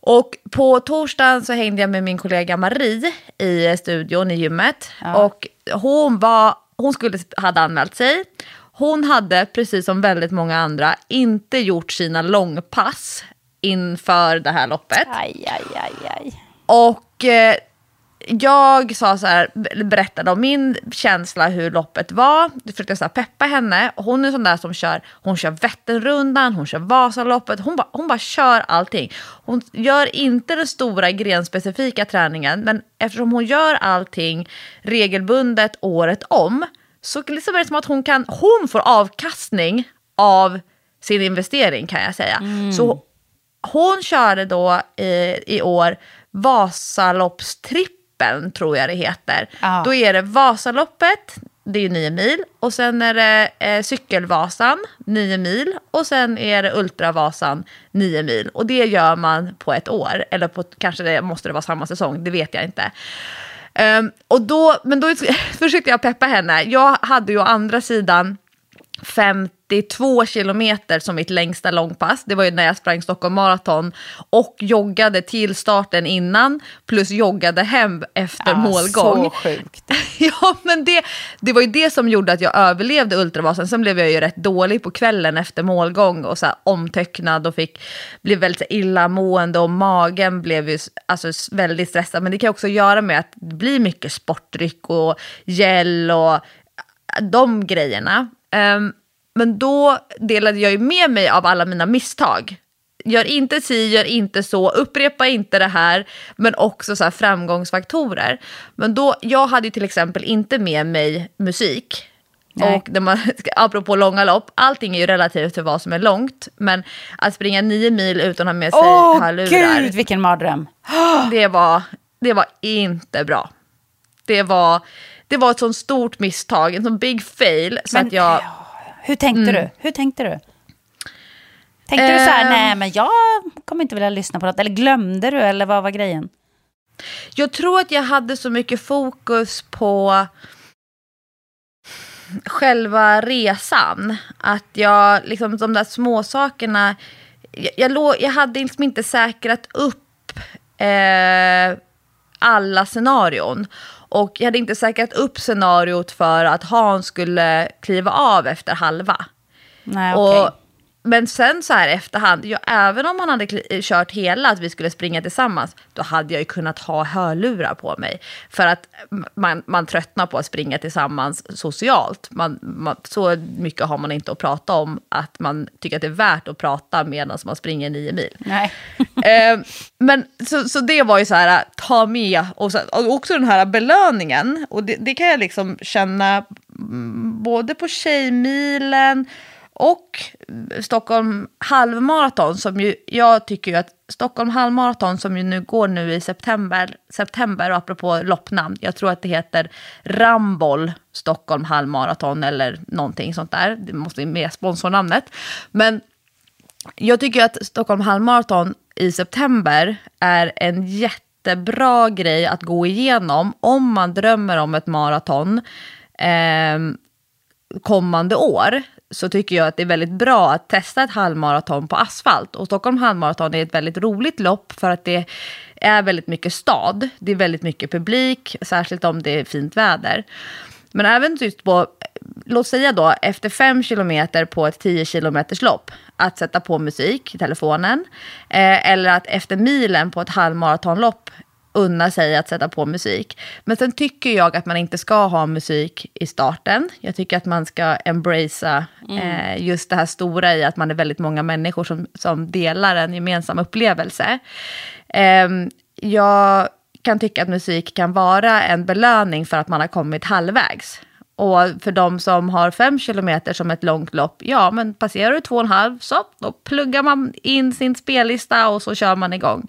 Och på torsdagen så hängde jag med min kollega Marie i studion i gymmet. Och hon, var, hon skulle, hade anmält sig. Hon hade, precis som väldigt många andra, inte gjort sina långpass inför det här loppet. Aj, aj, aj, aj. Och eh, jag sa så här, berättade om min känsla hur loppet var. Jag försökte så peppa henne. Hon är sån där som kör, hon kör Vätternrundan, hon kör Vasaloppet. Hon, ba, hon bara kör allting. Hon gör inte den stora grenspecifika träningen, men eftersom hon gör allting regelbundet året om så liksom är det som att hon, kan, hon får avkastning av sin investering kan jag säga. Så hon körde då i, i år Vasaloppstrippeln tror jag det heter. Ja. Då är det Vasaloppet, det är ju nio mil. Och sen är det eh, Cykelvasan, nio mil. Och sen är det Ultravasan, nio mil. Och det gör man på ett år. Eller på, kanske det måste det vara samma säsong, det vet jag inte. Ehm, och då, men då försökte jag peppa henne. Jag hade ju å andra sidan 52 kilometer som mitt längsta långpass. Det var ju när jag sprang Stockholm Marathon och joggade till starten innan plus joggade hem efter målgång. Så sjukt. Ja, men det, det var ju det som gjorde att jag överlevde Ultravasan. Sen blev jag ju rätt dålig på kvällen efter målgång och så här omtöcknad och fick, blev väldigt illamående och magen blev ju alltså, väldigt stressad. Men det kan också göra med att det blir mycket sportdryck och gel och de grejerna. Ehm, men då delade jag ju med mig av alla mina misstag. Gör inte si, gör inte så, upprepa inte det här, men också så här framgångsfaktorer. Men då, jag hade ju till exempel inte med mig musik. Nej. Och när man, apropå långa lopp, allting är ju relativt till vad som är långt. Men att springa nio mil utan att ha med sig Åh hörlurar, gud vilken mardröm. det, var, det var inte bra. Det var, det var ett sånt stort misstag, en sån big fail. Så Men- att jag, Hur tänkte du? Hur tänkte du? Tänkte du så här, Ehm. nej men jag kommer inte vilja lyssna på något. Eller glömde du, eller vad var grejen? Jag tror att jag hade så mycket fokus på själva resan. Att jag, liksom de där små sakerna jag, jag, lå- jag hade liksom inte säkrat upp eh, alla scenarion. Och jag hade inte säkrat upp scenariot för att Hans skulle kliva av efter halva. Nej, okej. Och, men sen så här efterhand, ja, även om han hade kli- kört hela, att vi skulle springa tillsammans, då hade jag ju kunnat ha hörlurar på mig. För att man, man tröttnar på att springa tillsammans socialt. Man, man, så mycket har man inte att prata om, att man tycker att det är värt att prata medan man springer nio mil. Nej. Eh, men så, så det var ju så här, ta med, och, så, och också den här belöningen. Och det, det kan jag liksom känna både på Tjejmilen och Stockholm halvmaraton. Som ju, jag tycker ju att Stockholm halvmaraton som ju nu går nu i september, september och apropå loppnamn, jag tror att det heter Ramboll Stockholm halvmaraton eller någonting sånt där. Det måste ju med sponsornamnet. Men jag tycker att Stockholm halvmaraton i september är en jättebra grej att gå igenom om man drömmer om ett maraton eh, kommande år. Så tycker jag att det är väldigt bra att testa ett halvmaraton på asfalt. Och Stockholm halvmaraton är ett väldigt roligt lopp för att det är väldigt mycket stad. Det är väldigt mycket publik, särskilt om det är fint väder. Men även just på, låt säga då, efter fem kilometer på ett 10 kilometers lopp, att sätta på musik i telefonen. Eh, eller att efter milen på ett halvmaratonlopp unna sig att sätta på musik. Men sen tycker jag att man inte ska ha musik i starten. Jag tycker att man ska embracea eh, just det här stora i att man är väldigt många människor som, som delar en gemensam upplevelse. Ehm, jag kan tycka att musik kan vara en belöning för att man har kommit halvvägs. Och för de som har fem kilometer som ett långt lopp, ja men passerar du två och en halv, så då pluggar man in sin spellista och så kör man igång.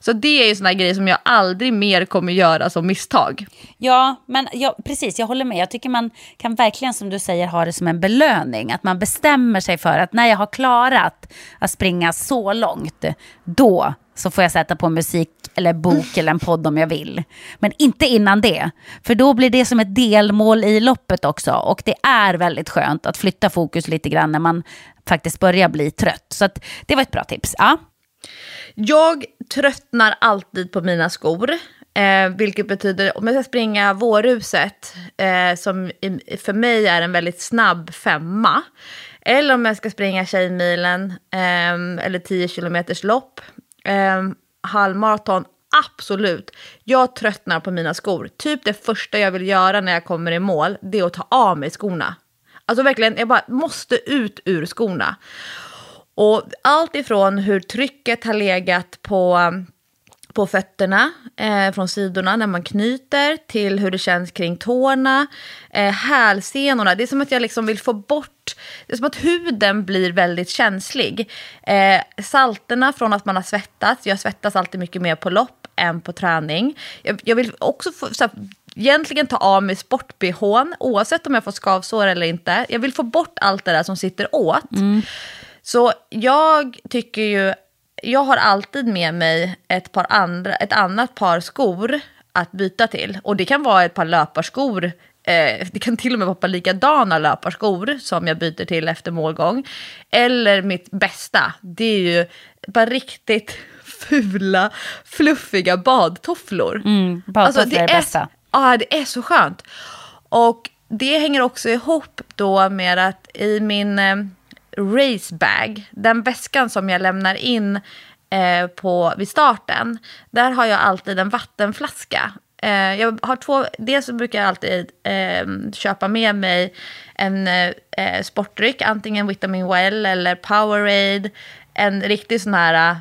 Så det är ju sådana grejer som jag aldrig mer kommer göra som misstag. Ja, men ja, precis, jag håller med. Jag tycker man kan verkligen, som du säger, ha det som en belöning. Att man bestämmer sig för att när jag har klarat att springa så långt, då så får jag sätta på musik eller bok eller en podd om jag vill. Men inte innan det, för då blir det som ett delmål i loppet också. Och det är väldigt skönt att flytta fokus lite grann när man faktiskt börjar bli trött. Så att, det var ett bra tips. Ja. Jag tröttnar alltid på mina skor. Eh, vilket betyder, om jag ska springa vårruset, eh, som i, för mig är en väldigt snabb femma. Eller om jag ska springa Tjejmilen, eh, eller 10 kilometers lopp. Eh, Halvmaraton, absolut, jag tröttnar på mina skor. Typ det första jag vill göra när jag kommer i mål, det är att ta av mig skorna. Alltså verkligen, jag bara måste ut ur skorna. Och allt ifrån hur trycket har legat på, på fötterna eh, från sidorna när man knyter till hur det känns kring tårna, eh, hälsenorna. Det är som att jag liksom vill få bort, det är som att huden blir väldigt känslig. Eh, salterna från att man har svettats, jag svettas alltid mycket mer på lopp än på träning. Jag, jag vill också få, så här, egentligen ta av mig sport-bhn, oavsett om jag får skavsår eller inte. Jag vill få bort allt det där som sitter åt. Så jag tycker ju, jag har alltid med mig ett, par andra, ett annat par skor att byta till. Och det kan vara ett par löparskor, eh, det kan till och med vara ett par likadana löparskor som jag byter till efter målgång. Eller mitt bästa, det är ju ett par riktigt fula, fluffiga badtofflor. Mm, badtofflor är det bästa. Ja, det är så skönt. Och det hänger också ihop då med att i min eh, racebag, den väskan som jag lämnar in eh, på, vid starten, där har jag alltid en vattenflaska. Eh, jag har två, dels brukar jag alltid eh, köpa med mig en eh, eh, sportdryck, antingen Vitamin Well eller Powerade, en riktig sån här eh,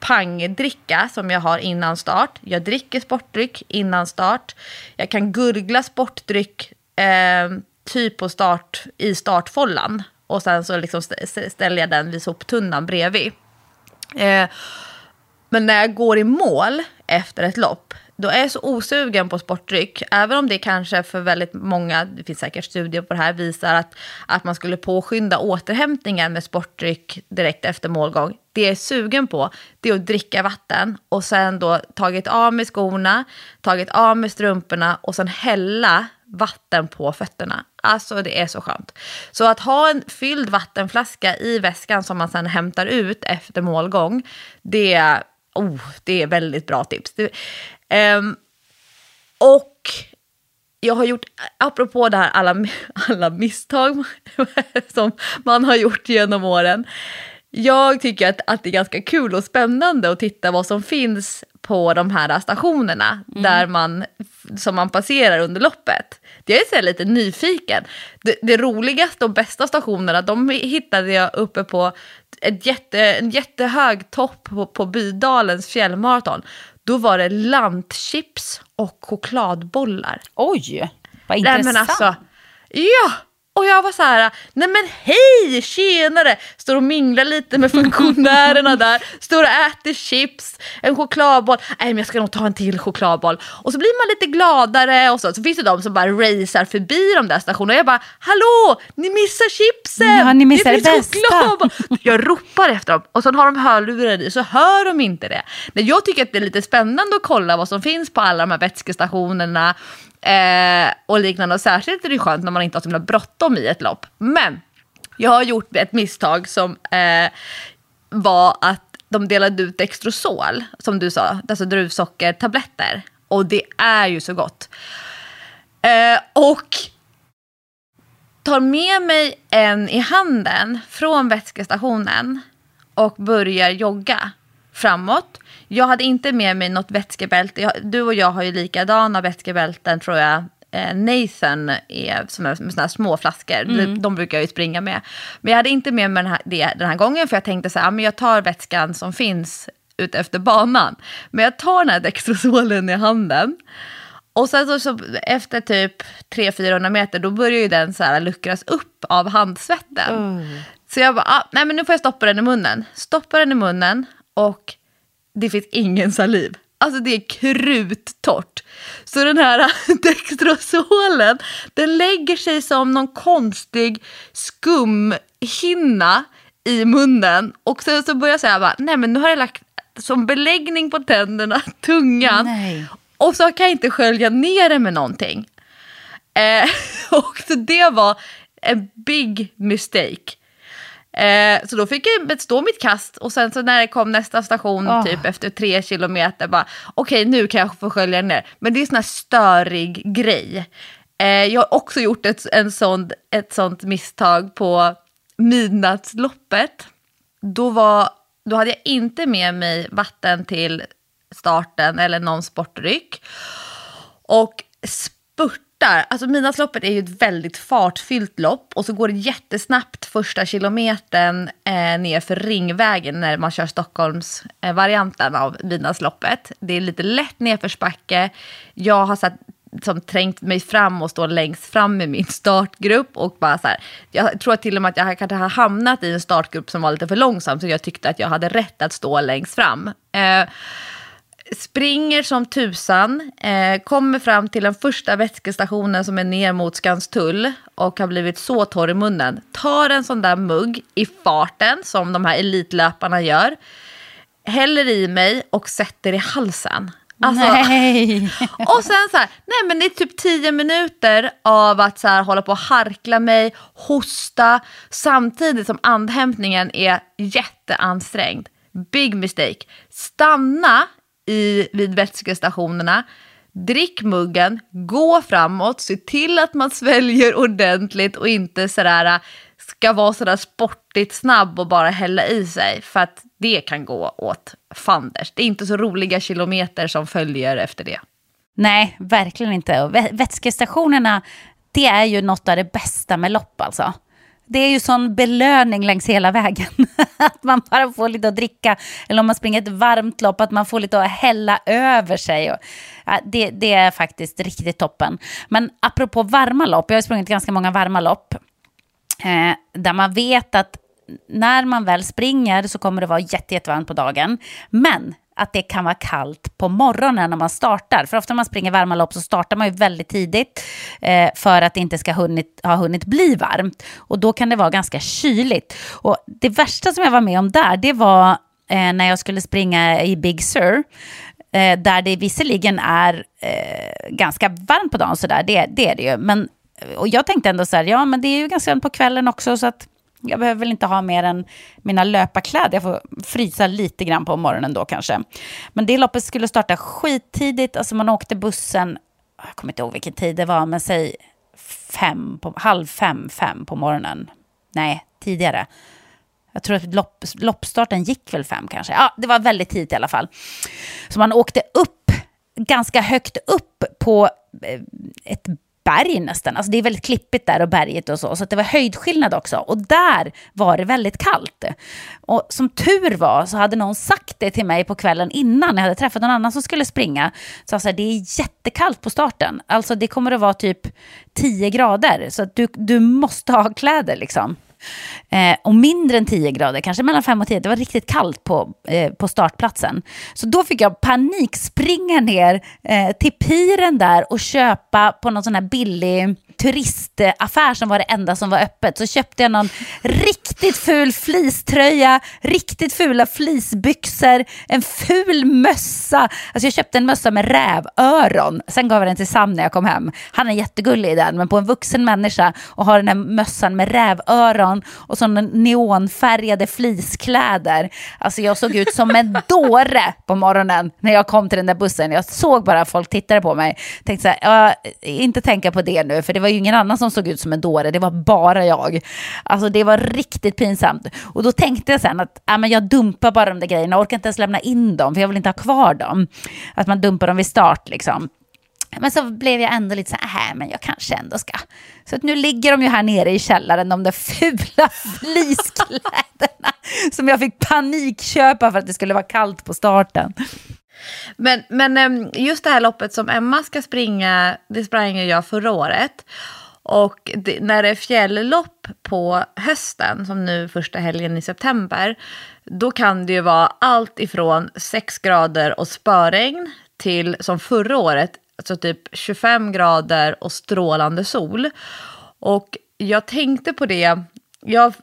pangdricka som jag har innan start. Jag dricker sportdryck innan start. Jag kan gurgla sportdryck eh, typ på start, i startfållan. Och sen så liksom ställer jag den vid soptunnan bredvid. Eh, men när jag går i mål efter ett lopp, då är jag så osugen på sportdryck. Även om det kanske för väldigt många, det finns säkert studier på det här, visar att, att man skulle påskynda återhämtningen med sportdryck direkt efter målgång. Det jag är sugen på, det är att dricka vatten och sen då tagit av mig skorna, tagit av mig strumporna och sen hälla vatten på fötterna. Alltså det är så skönt. Så att ha en fylld vattenflaska i väskan som man sen hämtar ut efter målgång, det är, oh, det är väldigt bra tips. Det, um, och jag har gjort, apropå det här alla, alla misstag som man har gjort genom åren. Jag tycker att, att det är ganska kul och spännande att titta vad som finns på de här stationerna där man, som man passerar under loppet. Jag är så lite nyfiken. Det, det roligaste och bästa stationerna de hittade jag uppe på ett jätte, en jättehög topp på, på Bydalens fjällmaraton. Då var det lantchips och chokladbollar. Oj, vad Nej, intressant. men alltså, ja! Och jag var så här, nej men hej, tjenare! Står och minglar lite med funktionärerna där, står och äter chips, en chokladboll. Nej men jag ska nog ta en till chokladboll. Och så blir man lite gladare och så. Så finns det de som bara racear förbi de där stationerna. Och jag bara, hallå, ni missar chipsen! Ja, ni missar finns det bästa." chokladboll." Jag ropar efter dem och så har de hörlurar i så hör de inte det. Nej, jag tycker att det är lite spännande att kolla vad som finns på alla de här vätskestationerna eh, och liknande. Och särskilt är det skönt när man inte har så himla bråttom i ett lopp. Men jag har gjort ett misstag som eh, var att de delade ut extrosol, som du sa, alltså druvsockertabletter. Och det är ju så gott. Eh, och tar med mig en i handen från vätskestationen och börjar jogga framåt. Jag hade inte med mig något vätskebälte. Jag, du och jag har ju likadana vätskebälten tror jag. Eh, Nathan är som är med såna här små flaskor. De, de brukar jag ju springa med. Men jag hade inte med mig den här, det, den här gången för jag tänkte så här, men jag tar vätskan som finns ut efter banan. Men jag tar den här Dextrosolen i handen. Och sen så, så efter typ 300-400 meter då börjar ju den så här luckras upp av handsvetten. Så jag bara, ah, nej men nu får jag stoppa den i munnen. Stoppar den i munnen och det finns ingen saliv. Alltså det är kruttorrt. Så den här Dextrosolen, den lägger sig som någon konstig skumhinna i munnen. Och sen så börjar jag säga, bara, nej men nu har jag lagt som beläggning på tänderna, tungan. Nej. Och så kan jag inte skölja ner det med någonting. Eh, och så det var en big mistake. Eh, så då fick jag stå mitt kast och sen så när det kom nästa station Ah. typ efter tre kilometer bara okej nu kan jag få skölja ner. Men det är en sån här störig grej. Eh, jag har också gjort ett, en sån, ett sånt misstag på midnattsloppet. Då, var, då hade jag inte med mig vatten till starten eller någon sportdryck. Och spurtar, alltså Midnattsloppet är ju ett väldigt fartfyllt lopp och så går det jättesnabbt första kilometern eh, ner för Ringvägen när man kör Stockholmsvarianten eh, av Midnattsloppet. Det är lite lätt nedförsbacke. Jag har satt som trängt mig fram och står längst fram med min startgrupp. Och bara så här, jag tror till och med att jag kanske har hamnat i en startgrupp som var lite för långsam, så jag tyckte att jag hade rätt att stå längst fram. Eh, springer som tusan, eh, kommer fram till den första vätskestationen som är ner mot Skanstull och har blivit så torr i munnen. Tar en sån där mugg i farten som de här elitlöparna gör, häller i mig och sätter i halsen. Alltså, nej. Och sen så här, nej men det är typ tio minuter av att så här, hålla på och harkla mig, hosta, samtidigt som andhämtningen är jätteansträngd. Big mistake. Stanna i, vid vätskestationerna, drick muggen, gå framåt, se till att man sväljer ordentligt och inte sådär ska vara sådär sportigt snabb och bara hälla i sig. För att det kan gå åt fanders. Det är inte så roliga kilometer som följer efter det. Nej, verkligen inte. Och vätskestationerna, det är ju något av det bästa med lopp alltså. Det är ju sån belöning längs hela vägen. att man bara får lite att dricka. Eller om man springer ett varmt lopp, att man får lite att hälla över sig. Ja, det, det är faktiskt riktigt toppen. Men apropå varma lopp, jag har sprungit ganska många varma lopp. Eh, där man vet att när man väl springer så kommer det vara jätte, jättevarmt på dagen. Men att det kan vara kallt på morgonen när man startar. För ofta när man springer varma lopp så startar man ju väldigt tidigt eh, för att det inte ska hunnit, ha hunnit bli varmt. Och då kan det vara ganska kyligt. Och det värsta som jag var med om där, det var eh, när jag skulle springa i Big Sur. Eh, där det visserligen är eh, ganska varmt på dagen, så där, det, det är det ju. Men, och jag tänkte ändå så här, ja men det är ju ganska varmt på kvällen också, så att jag behöver väl inte ha mer än mina löparkläder. Jag får frysa lite grann på morgonen då kanske. Men det loppet skulle starta skittidigt. Alltså man åkte bussen, jag kommer inte ihåg vilken tid det var, men säg fem på, halv fem, fem på morgonen. Nej, tidigare. Jag tror att lopp, loppstarten gick väl fem kanske. Ja, det var väldigt tidigt i alla fall. Så man åkte upp, ganska högt upp på eh, ett berg nästan. Alltså det är väldigt klippigt där och berget och så. Så det var höjdskillnad också. Och där var det väldigt kallt. Och som tur var så hade någon sagt det till mig på kvällen innan jag hade träffat någon annan som skulle springa. Så alltså, det är jättekallt på starten. Alltså det kommer att vara typ 10 grader. Så att du, du måste ha kläder liksom. Eh, och mindre än 10 grader, kanske mellan 5 och 10. Det var riktigt kallt på, eh, på startplatsen. Så då fick jag panik springa ner eh, till piren där och köpa på någon sån här billig turistaffär som var det enda som var öppet. Så köpte jag någon riktigt ful fleecetröja, riktigt fula fleecebyxor, en ful mössa. Alltså jag köpte en mössa med rävöron. Sen gav jag den till Sam när jag kom hem. Han är jättegullig i den, men på en vuxen människa och har den här mössan med rävöron och sådana neonfärgade fleecekläder. Alltså jag såg ut som en dåre på morgonen när jag kom till den där bussen. Jag såg bara folk tittade på mig. Tänkte så här, inte tänka på det nu, för det var ju ingen annan som såg ut som en dåre, det var bara jag. Alltså det var riktigt pinsamt. Och då tänkte jag sen att äh, men jag dumpar bara de där grejerna, jag orkar inte ens lämna in dem, för jag vill inte ha kvar dem. Att man dumpar dem vid start liksom. Men så blev jag ändå lite så här, äh, men jag kanske ändå ska. Så att nu ligger de ju här nere i källaren, de där fula fleecekläderna som jag fick panikköpa för att det skulle vara kallt på starten. Men, men ehm, just det här loppet som Emma ska springa, det sprang jag förra året. Och det, när det är fjälllopp på hösten, som nu första helgen i september, då kan det ju vara allt ifrån 6 grader och spöregn till som förra året, alltså typ 25 grader och strålande sol. Och jag tänkte på det jag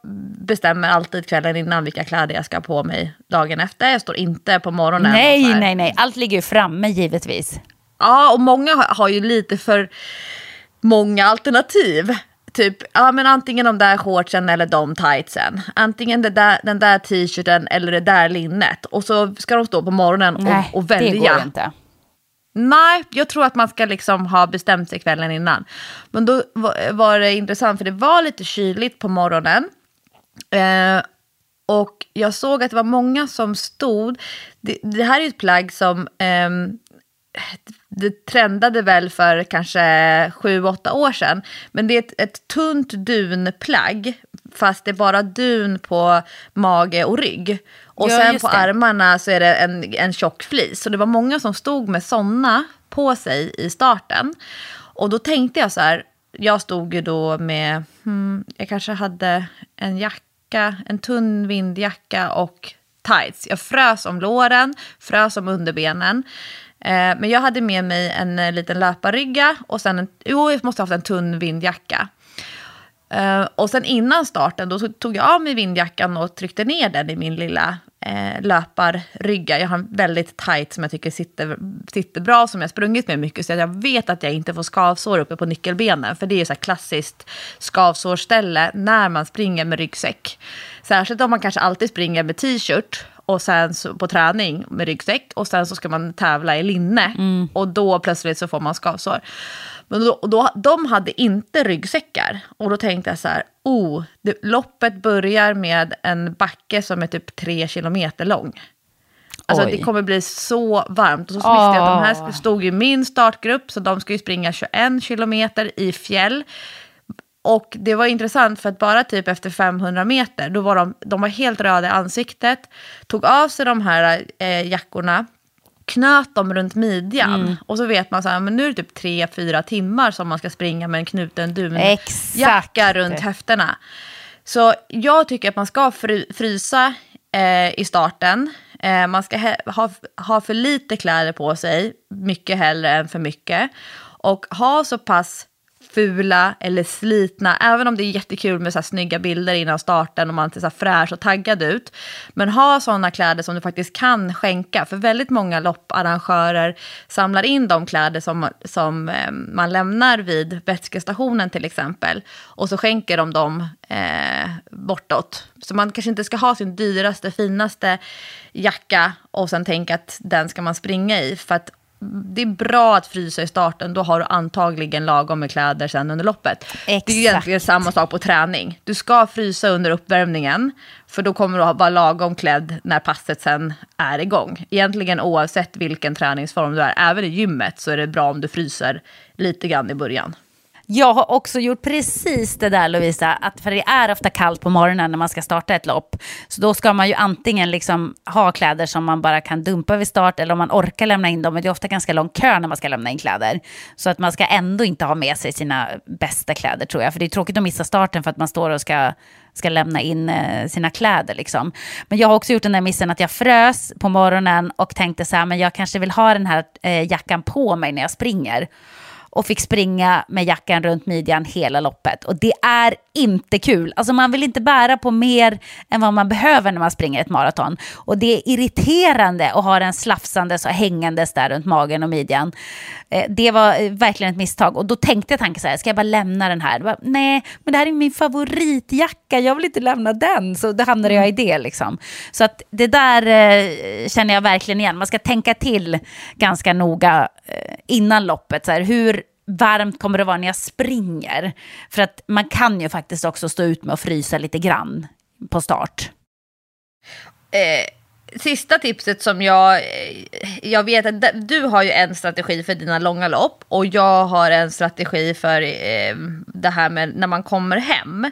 bestämmer alltid kvällen innan vilka kläder jag ska ha på mig dagen efter. Jag står inte på morgonen. Nej, nej, nej. Allt ligger ju framme givetvis. Ja, och många har ju lite för många alternativ. Typ, ja men antingen de där shortsen eller de tightsen. Antingen där, den där t-shirten eller det där linnet. Och så ska de stå på morgonen och, nej, och välja. det går inte. Nej, jag tror att man ska liksom ha bestämt sig kvällen innan. Men då var det intressant för det var lite kyligt på morgonen. Eh, Och jag såg att det var många som stod. Det, det här är ett plagg som eh, det trendade väl för kanske sju, åtta år sedan. Men det är ett, ett tunt dunplagg, fast det är bara dun på mage och rygg. Och Ja, sen på det. armarna så är det en, en tjock flis. Så det var många som stod med sådana på sig i starten. Och då tänkte jag så här, jag stod ju då med, hmm, jag kanske hade en jacka, en tunn vindjacka och tights. Jag frös om låren, frös om underbenen. Eh, men jag hade med mig en eh, liten löparrygga och sen en, jo, jag måste ha haft en tunn vindjacka. Eh, och sen innan starten då tog jag av mig vindjackan och tryckte ner den i min lilla eh, löparrygga. Jag har en väldigt tight som jag tycker sitter, sitter bra, som jag sprungit med mycket. Så jag vet att jag inte får skavsår uppe på nyckelbenen. För det är ju så klassiskt skavsårställe när man springer med ryggsäck. Särskilt om man kanske alltid springer med t-shirt och sen så, på träning med ryggsäck och sen så ska man tävla i linne och då plötsligt så får man skavsår. Men då, då, de hade inte ryggsäckar och då tänkte jag så här, oh, det, loppet börjar med en backe som är typ tre kilometer lång. Alltså Oj. det kommer bli så varmt. Och så visste jag att de här stod i min startgrupp, så de ska ju springa 21 kilometer i fjäll. Och det var intressant för att bara typ efter 500 meter, då var de, de var helt röda i ansiktet, tog av sig de här eh, jackorna, knöt dem runt midjan. Och så vet man så här, men nu är det typ 3-4 timmar som man ska springa med en knuten dunjacka runt höfterna. Så jag tycker att man ska fry, frysa eh, i starten. Eh, man ska ha, ha för lite kläder på sig, mycket hellre än för mycket. Och ha så pass fula eller slitna, även om det är jättekul med så här snygga bilder innan starten och man ser så här fräsch och taggad ut. Men ha sådana kläder som du faktiskt kan skänka, för väldigt många lopparrangörer samlar in de kläder som, som eh, man lämnar vid vätskestationen till exempel. Och så skänker de dem eh, bortåt. Så man kanske inte ska ha sin dyraste, finaste jacka och sen tänka att den ska man springa i. För att det är bra att frysa i starten, då har du antagligen lagom med kläder sen under loppet. Det är Exakt. egentligen samma sak på träning. Du ska frysa under uppvärmningen, för då kommer du att vara lagom klädd när passet sen är igång. Egentligen oavsett vilken träningsform du är, även i gymmet, så är det bra om du fryser lite grann i början. Jag har också gjort precis det där Lovisa, att för det är ofta kallt på morgonen när man ska starta ett lopp. Så då ska man ju antingen liksom ha kläder som man bara kan dumpa vid start eller om man orkar lämna in dem. Men det är ofta ganska lång kö när man ska lämna in kläder. Så att man ska ändå inte ha med sig sina bästa kläder tror jag. För det är tråkigt att missa starten för att man står och ska, ska lämna in eh, sina kläder. Liksom. Men jag har också gjort den där missen att jag frös på morgonen och tänkte så här, men jag kanske vill ha den här eh, jackan på mig när jag springer och fick springa med jackan runt midjan hela loppet. Och det är inte kul. Alltså man vill inte bära på mer än vad man behöver när man springer ett maraton. Och det är irriterande att ha den slafsandes och hängandes där runt magen och midjan. Eh, det var eh, verkligen ett misstag. Och då tänkte jag tanken så här, ska jag bara lämna den här? Bara, Nej, men det här är min favoritjacka, jag vill inte lämna den. Så då hamnade jag i det liksom. Så att det där eh, känner jag verkligen igen. Man ska tänka till ganska noga innan loppet. Så här, hur varmt kommer det vara när jag springer? För att man kan ju faktiskt också stå ut med att frysa lite grann på start. Eh, sista tipset som jag... Eh, jag vet att du har ju en strategi för dina långa lopp och jag har en strategi för eh, det här med när man kommer hem.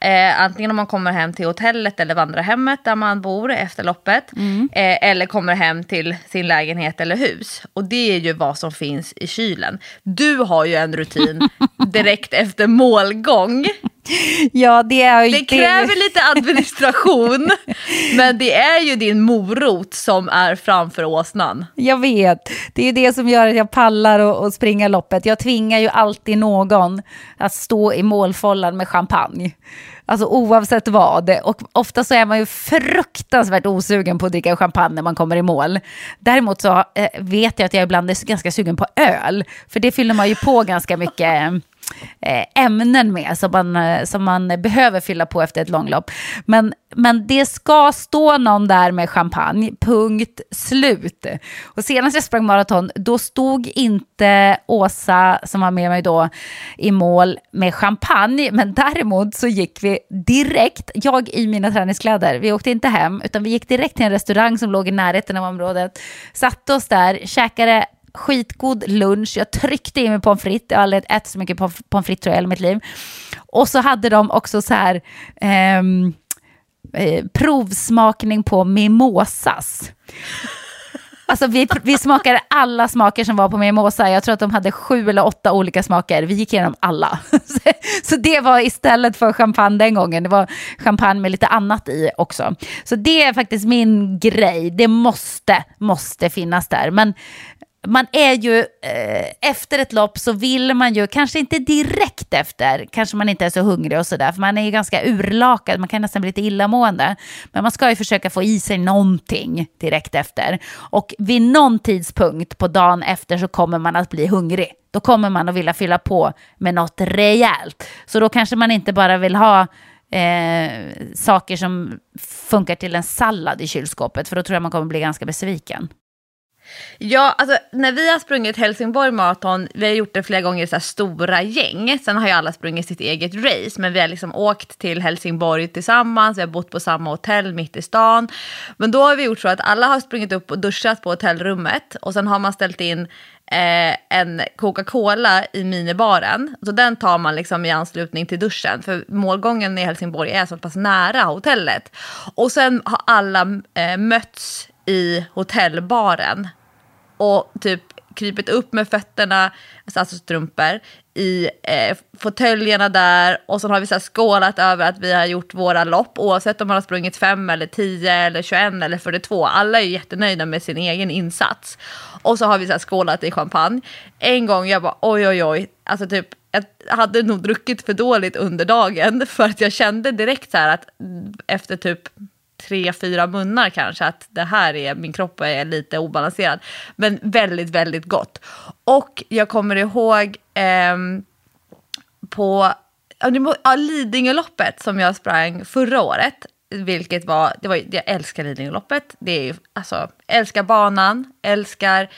Eh, antingen om man kommer hem till hotellet eller vandrarhemmet där man bor efter loppet. Eh, eller kommer hem till sin lägenhet eller hus. Och det är ju vad som finns i kylen. Du har ju en rutin direkt efter målgång. Ja, det är. Det kräver lite administration, men det är ju din morot som är framför åsnan. Jag vet. Det är ju det som gör att jag pallar och, och springa loppet. Jag tvingar ju alltid någon att stå i målfållan med champagne. Alltså oavsett vad. Och ofta så är man ju fruktansvärt osugen på att dricka champagne när man kommer i mål. Däremot så eh, vet jag att jag ibland är ganska sugen på öl. För det fyller man ju på ganska mycket eh, Eh, ämnen med som man, eh, som man behöver fylla på efter ett långlopp. Men, men det ska stå någon där med champagne, punkt slut. Och senast jag sprang maraton, då stod inte Åsa som var med mig då i mål med champagne, men däremot så gick vi direkt, jag i mina träningskläder, vi åkte inte hem, utan vi gick direkt till en restaurang som låg i närheten av området, satte oss där, käkade skitgod lunch, jag tryckte i mig pommes frites, jag har aldrig ätit så mycket pommes frites tror jag i mitt liv. Och så hade de också så här ehm, eh, provsmakning på mimosas. Alltså vi, vi smakade alla smaker som var på mimosa. Jag tror att de hade sju eller åtta olika smaker. Vi gick igenom alla. Så det var istället för champagne den gången. Det var champagne med lite annat i också. Så det är faktiskt min grej. Det måste, måste finnas där. Men man är ju, eh, efter ett lopp så vill man ju, kanske inte direkt efter, kanske man inte är så hungrig och sådär, för man är ju ganska urlakad, man kan nästan bli lite illamående. Men man ska ju försöka få i sig någonting direkt efter. Och vid någon tidspunkt på dagen efter så kommer man att bli hungrig. Då kommer man att vilja fylla på med något rejält. Så då kanske man inte bara vill ha eh, saker som funkar till en sallad i kylskåpet, för då tror jag man kommer bli ganska besviken. Ja, alltså när vi har sprungit Helsingborg Marathon, vi har gjort det flera gånger i så här stora gäng. Sen har ju alla sprungit sitt eget race, men vi har liksom åkt till Helsingborg tillsammans, vi har bott på samma hotell mitt i stan. Men då har vi gjort så att alla har sprungit upp och duschat på hotellrummet och sen har man ställt in eh, en Coca-Cola i minibaren. Så den tar man liksom i anslutning till duschen, för målgången i Helsingborg är så pass nära hotellet. Och sen har alla eh, mötts i hotellbaren och typ krypit upp med fötterna, alltså, alltså strumpor, i eh, fåtöljerna där och så har vi så skålat över att vi har gjort våra lopp oavsett om man har sprungit 5 eller 10 eller 21 eller 42. Alla är ju jättenöjda med sin egen insats. Och så har vi så skålat i champagne. En gång jag bara oj oj oj, alltså typ jag hade nog druckit för dåligt under dagen för att jag kände direkt så här att efter typ tre, fyra munnar kanske, att det här är, min kropp är lite obalanserad. Men väldigt, väldigt gott. Och jag kommer ihåg eh, på ja, Lidingöloppet som jag sprang förra året, vilket var, det var, jag älskar Lidingöloppet, det är ju, alltså, älskar banan, älskar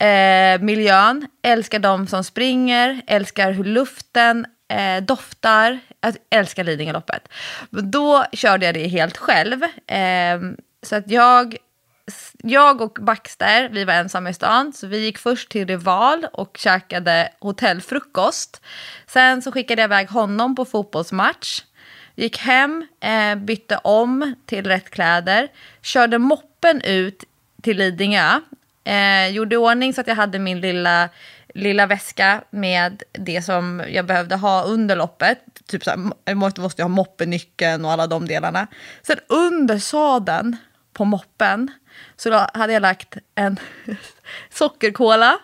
eh, miljön, älskar de som springer, älskar hur luften eh, doftar, jag älskar Lidingöloppet. Då körde jag det helt själv. Eh, så att jag, jag och Baxter, vi var ensamma i stan, så vi gick först till Rival och käkade hotellfrukost. Sen så skickade jag iväg honom på fotbollsmatch. Gick hem, eh, bytte om till rätt kläder, körde moppen ut till Lidingö. Eh, gjorde i ordning så att jag hade min lilla lilla väska med det som jag behövde ha under loppet. Typ så här, jag måste, måste ha moppenyckeln och alla de delarna. Sen under sadeln på moppen så då hade jag lagt en sockerkola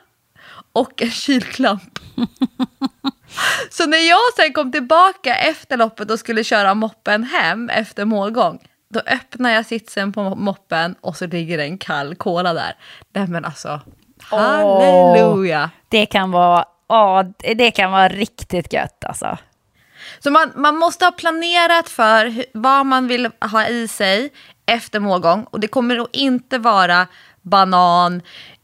och en kylklamp. så när jag sen kom tillbaka efter loppet och skulle köra moppen hem efter målgång då öppnar jag sitsen på moppen och så ligger det en kall cola där. Nej men alltså, Halleluja! det kan vara, oh, det kan vara riktigt gött alltså. Så man, man måste ha planerat för hur, vad man vill ha i sig efter målgång. Och det kommer nog inte vara banan,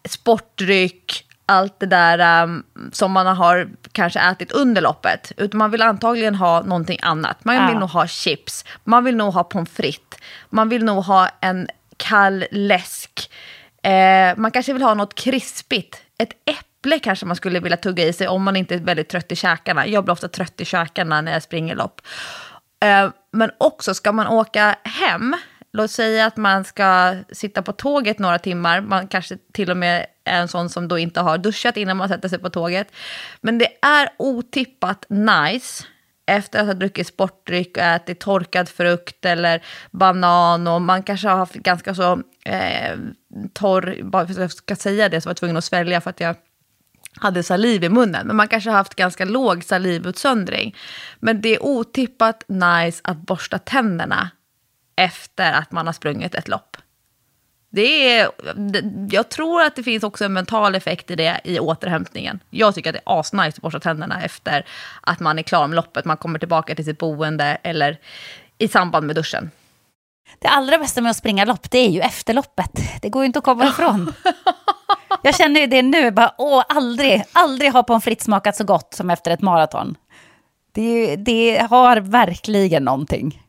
sportdryck, allt det där um, som man har kanske ätit under loppet. Utan man vill antagligen ha någonting annat. Man vill ja. nog ha chips, man vill nog ha pommes frites, man vill nog ha en kall läsk. Eh, man kanske vill ha något krispigt. Ett äpple kanske man skulle vilja tugga i sig om man inte är väldigt trött i käkarna. Jag blir ofta trött i käkarna när jag springer lopp. Eh, men också ska man åka hem, låt säga att man ska sitta på tåget några timmar, man kanske till och med är en sån som då inte har duschat innan man sätter sig på tåget. Men det är otippat nice efter att ha druckit sportdryck och ätit torkad frukt eller banan och man kanske har haft ganska så eh, torr, bara för att jag ska säga det så var jag tvungen att svälja för att jag hade saliv i munnen. Men man kanske har haft ganska låg salivutsöndring. Men det är otippat nice att borsta tänderna efter att man har sprungit ett lopp. Det är, jag tror att det finns också en mental effekt i det i återhämtningen. Jag tycker att det är asnice att borsta tänderna efter att man är klar med loppet. Man kommer tillbaka till sitt boende eller i samband med duschen. Det allra bästa med att springa lopp, det är ju efterloppet. Det går ju inte att komma ifrån. Jag känner ju det nu, bara, åh, aldrig, aldrig har pommes frites smakat så gott som efter ett maraton. Det, det har verkligen någonting.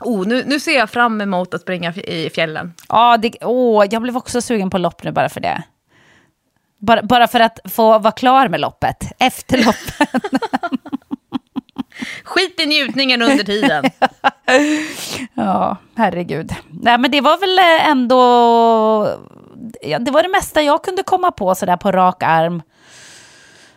Oh, nu, nu ser jag fram emot att springa i fjällen. Ja, det, åh, jag blev också sugen på lopp nu bara för det. Bara, bara för att få vara klar med loppet, efter loppet. Skit i njutningen under tiden. Ja, herregud. Nej, men det var väl ändå... Ja, det var det mesta jag kunde komma på sådär på rak arm.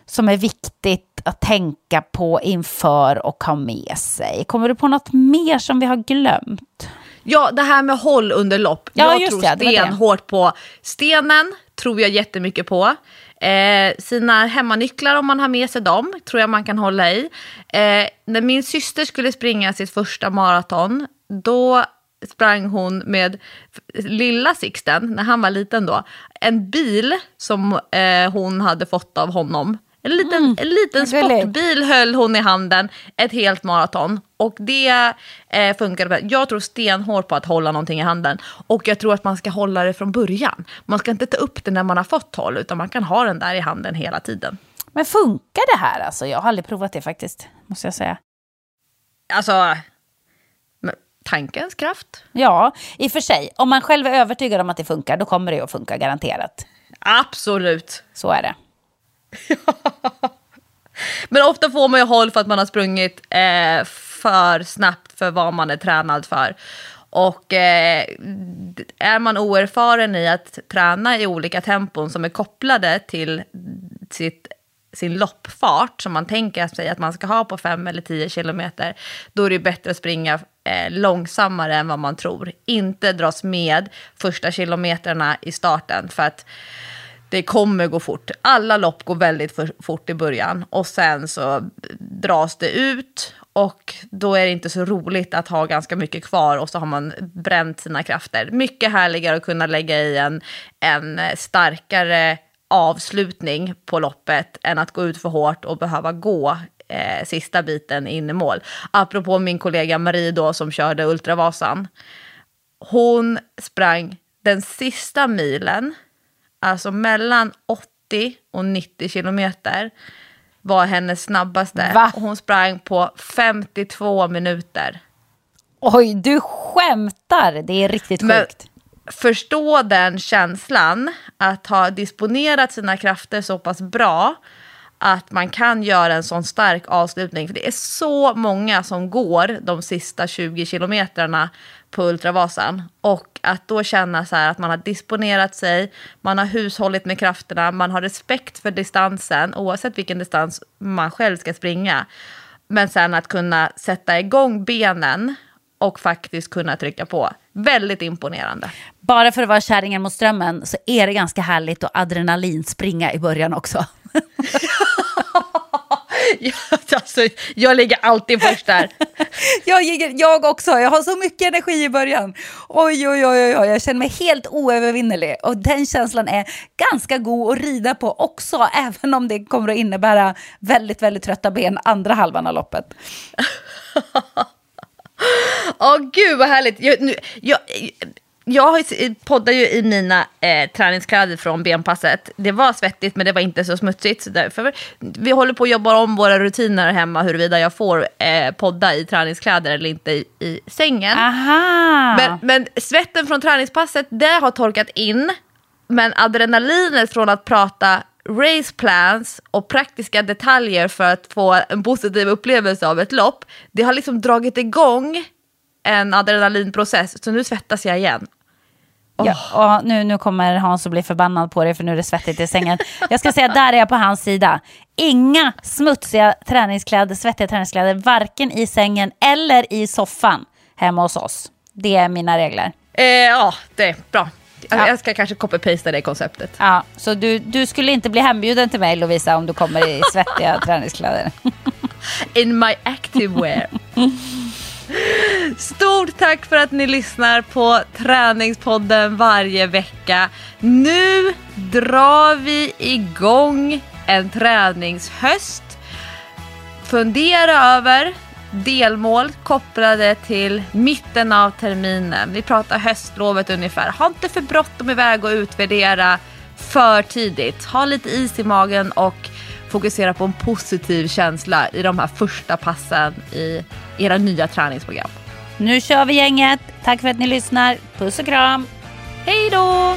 Som är viktigt att tänka på inför och ha med sig. Kommer du på något mer som vi har glömt? Ja, det här med håll under lopp. Ja, jag tror det. stenhårt på stenen, tror jag jättemycket på. Eh, sina hemmanycklar, om man har med sig dem, tror jag man kan hålla i. Eh, när min syster skulle springa sitt första maraton, då sprang hon med lilla Sixten, när han var liten då, en bil som eh, hon hade fått av honom. En liten, en liten sportbil höll hon i handen ett helt maraton. Och det eh, funkade. Jag tror stenhårt på att hålla någonting i handen. Och jag tror att man ska hålla det från början. Man ska inte ta upp det när man har fått håll, utan man kan ha den där i handen hela tiden. Men funkar det här alltså? Jag har aldrig provat det faktiskt, måste jag säga. Alltså, tankens kraft. Ja, i och för sig. Om man själv är övertygad om att det funkar, då kommer det ju att funka garanterat. Absolut. Så är det. Men ofta får man ju håll för att man har sprungit eh, för snabbt för vad man är tränad för. Och eh, är man oerfaren i att träna i olika tempon som är kopplade till sitt, sin loppfart som man tänker sig att man ska ha på 5 eller 10 kilometer, då är det bättre att springa eh, långsammare än vad man tror. Inte dras med första kilometerna i starten för att det kommer gå fort. Alla lopp går väldigt för, fort i början och sen så dras det ut och då är det inte så roligt att ha ganska mycket kvar och så har man bränt sina krafter. Mycket härligare att kunna lägga i en, en starkare avslutning på loppet än att gå ut för hårt och behöva gå eh, sista biten in i mål. Apropå min kollega Marie då som körde Ultravasan. Hon sprang den sista milen alltså mellan 80 och 90 kilometer var hennes snabbaste. Va? Hon sprang på 52 minuter. Oj, du skämtar! Det är riktigt Men sjukt förstå den känslan att ha disponerat sina krafter så pass bra att man kan göra en sån stark avslutning. För det är så många som går de sista 20 kilometrarna på Ultravasan. Och att då känna så här att man har disponerat sig, man har hushållit med krafterna, man har respekt för distansen, oavsett vilken distans man själv ska springa. Men sen att kunna sätta igång benen och faktiskt kunna trycka på. Väldigt imponerande. Bara för att vara kärringen mot strömmen så är det ganska härligt att adrenalinspringa i början också. Ja, alltså, jag ligger alltid först där. Jag, jag också, jag har så mycket energi i början. Oj, oj, oj, oj, oj, jag känner mig helt oövervinnerlig. Och den känslan är ganska god att rida på också, även om det kommer att innebära väldigt, väldigt trötta ben andra halvan av loppet. Åh gud vad härligt. Jag, nu, jag, jag poddar ju i mina eh, träningskläder från benpasset. Det var svettigt men det var inte så smutsigt. Så därför, vi håller på att jobba om våra rutiner hemma huruvida jag får eh, podda i träningskläder eller inte i, i sängen. Men, men svetten från träningspasset, det har torkat in. Men adrenalinet från att prata race plans och praktiska detaljer för att få en positiv upplevelse av ett lopp, det har liksom dragit igång en adrenalinprocess. Så nu svettas jag igen. Ja, och nu, nu kommer Hans att bli förbannad på dig för nu är det svettigt i sängen. Jag ska säga, där är jag på hans sida. Inga smutsiga träningskläder, svettiga träningskläder, varken i sängen eller i soffan hemma hos oss. Det är mina regler. Eh, ja, det är bra. Jag, Ja. jag ska kanske copy-pasta det konceptet. Ja, så du, du skulle inte bli hembjuden till mig Lovisa om du kommer i svettiga träningskläder. In my active wear. Stort tack för att ni lyssnar på Träningspodden varje vecka. Nu drar vi igång en träningshöst. Fundera över delmål kopplade till mitten av terminen. Vi pratar höstlovet ungefär. Ha inte för bråttom iväg och utvärdera för tidigt. Ha lite is i magen och fokusera på en positiv känsla i de här första passen i era nya träningsprogram. Nu kör vi gänget. Tack för att ni lyssnar. Puss och kram. Hej då!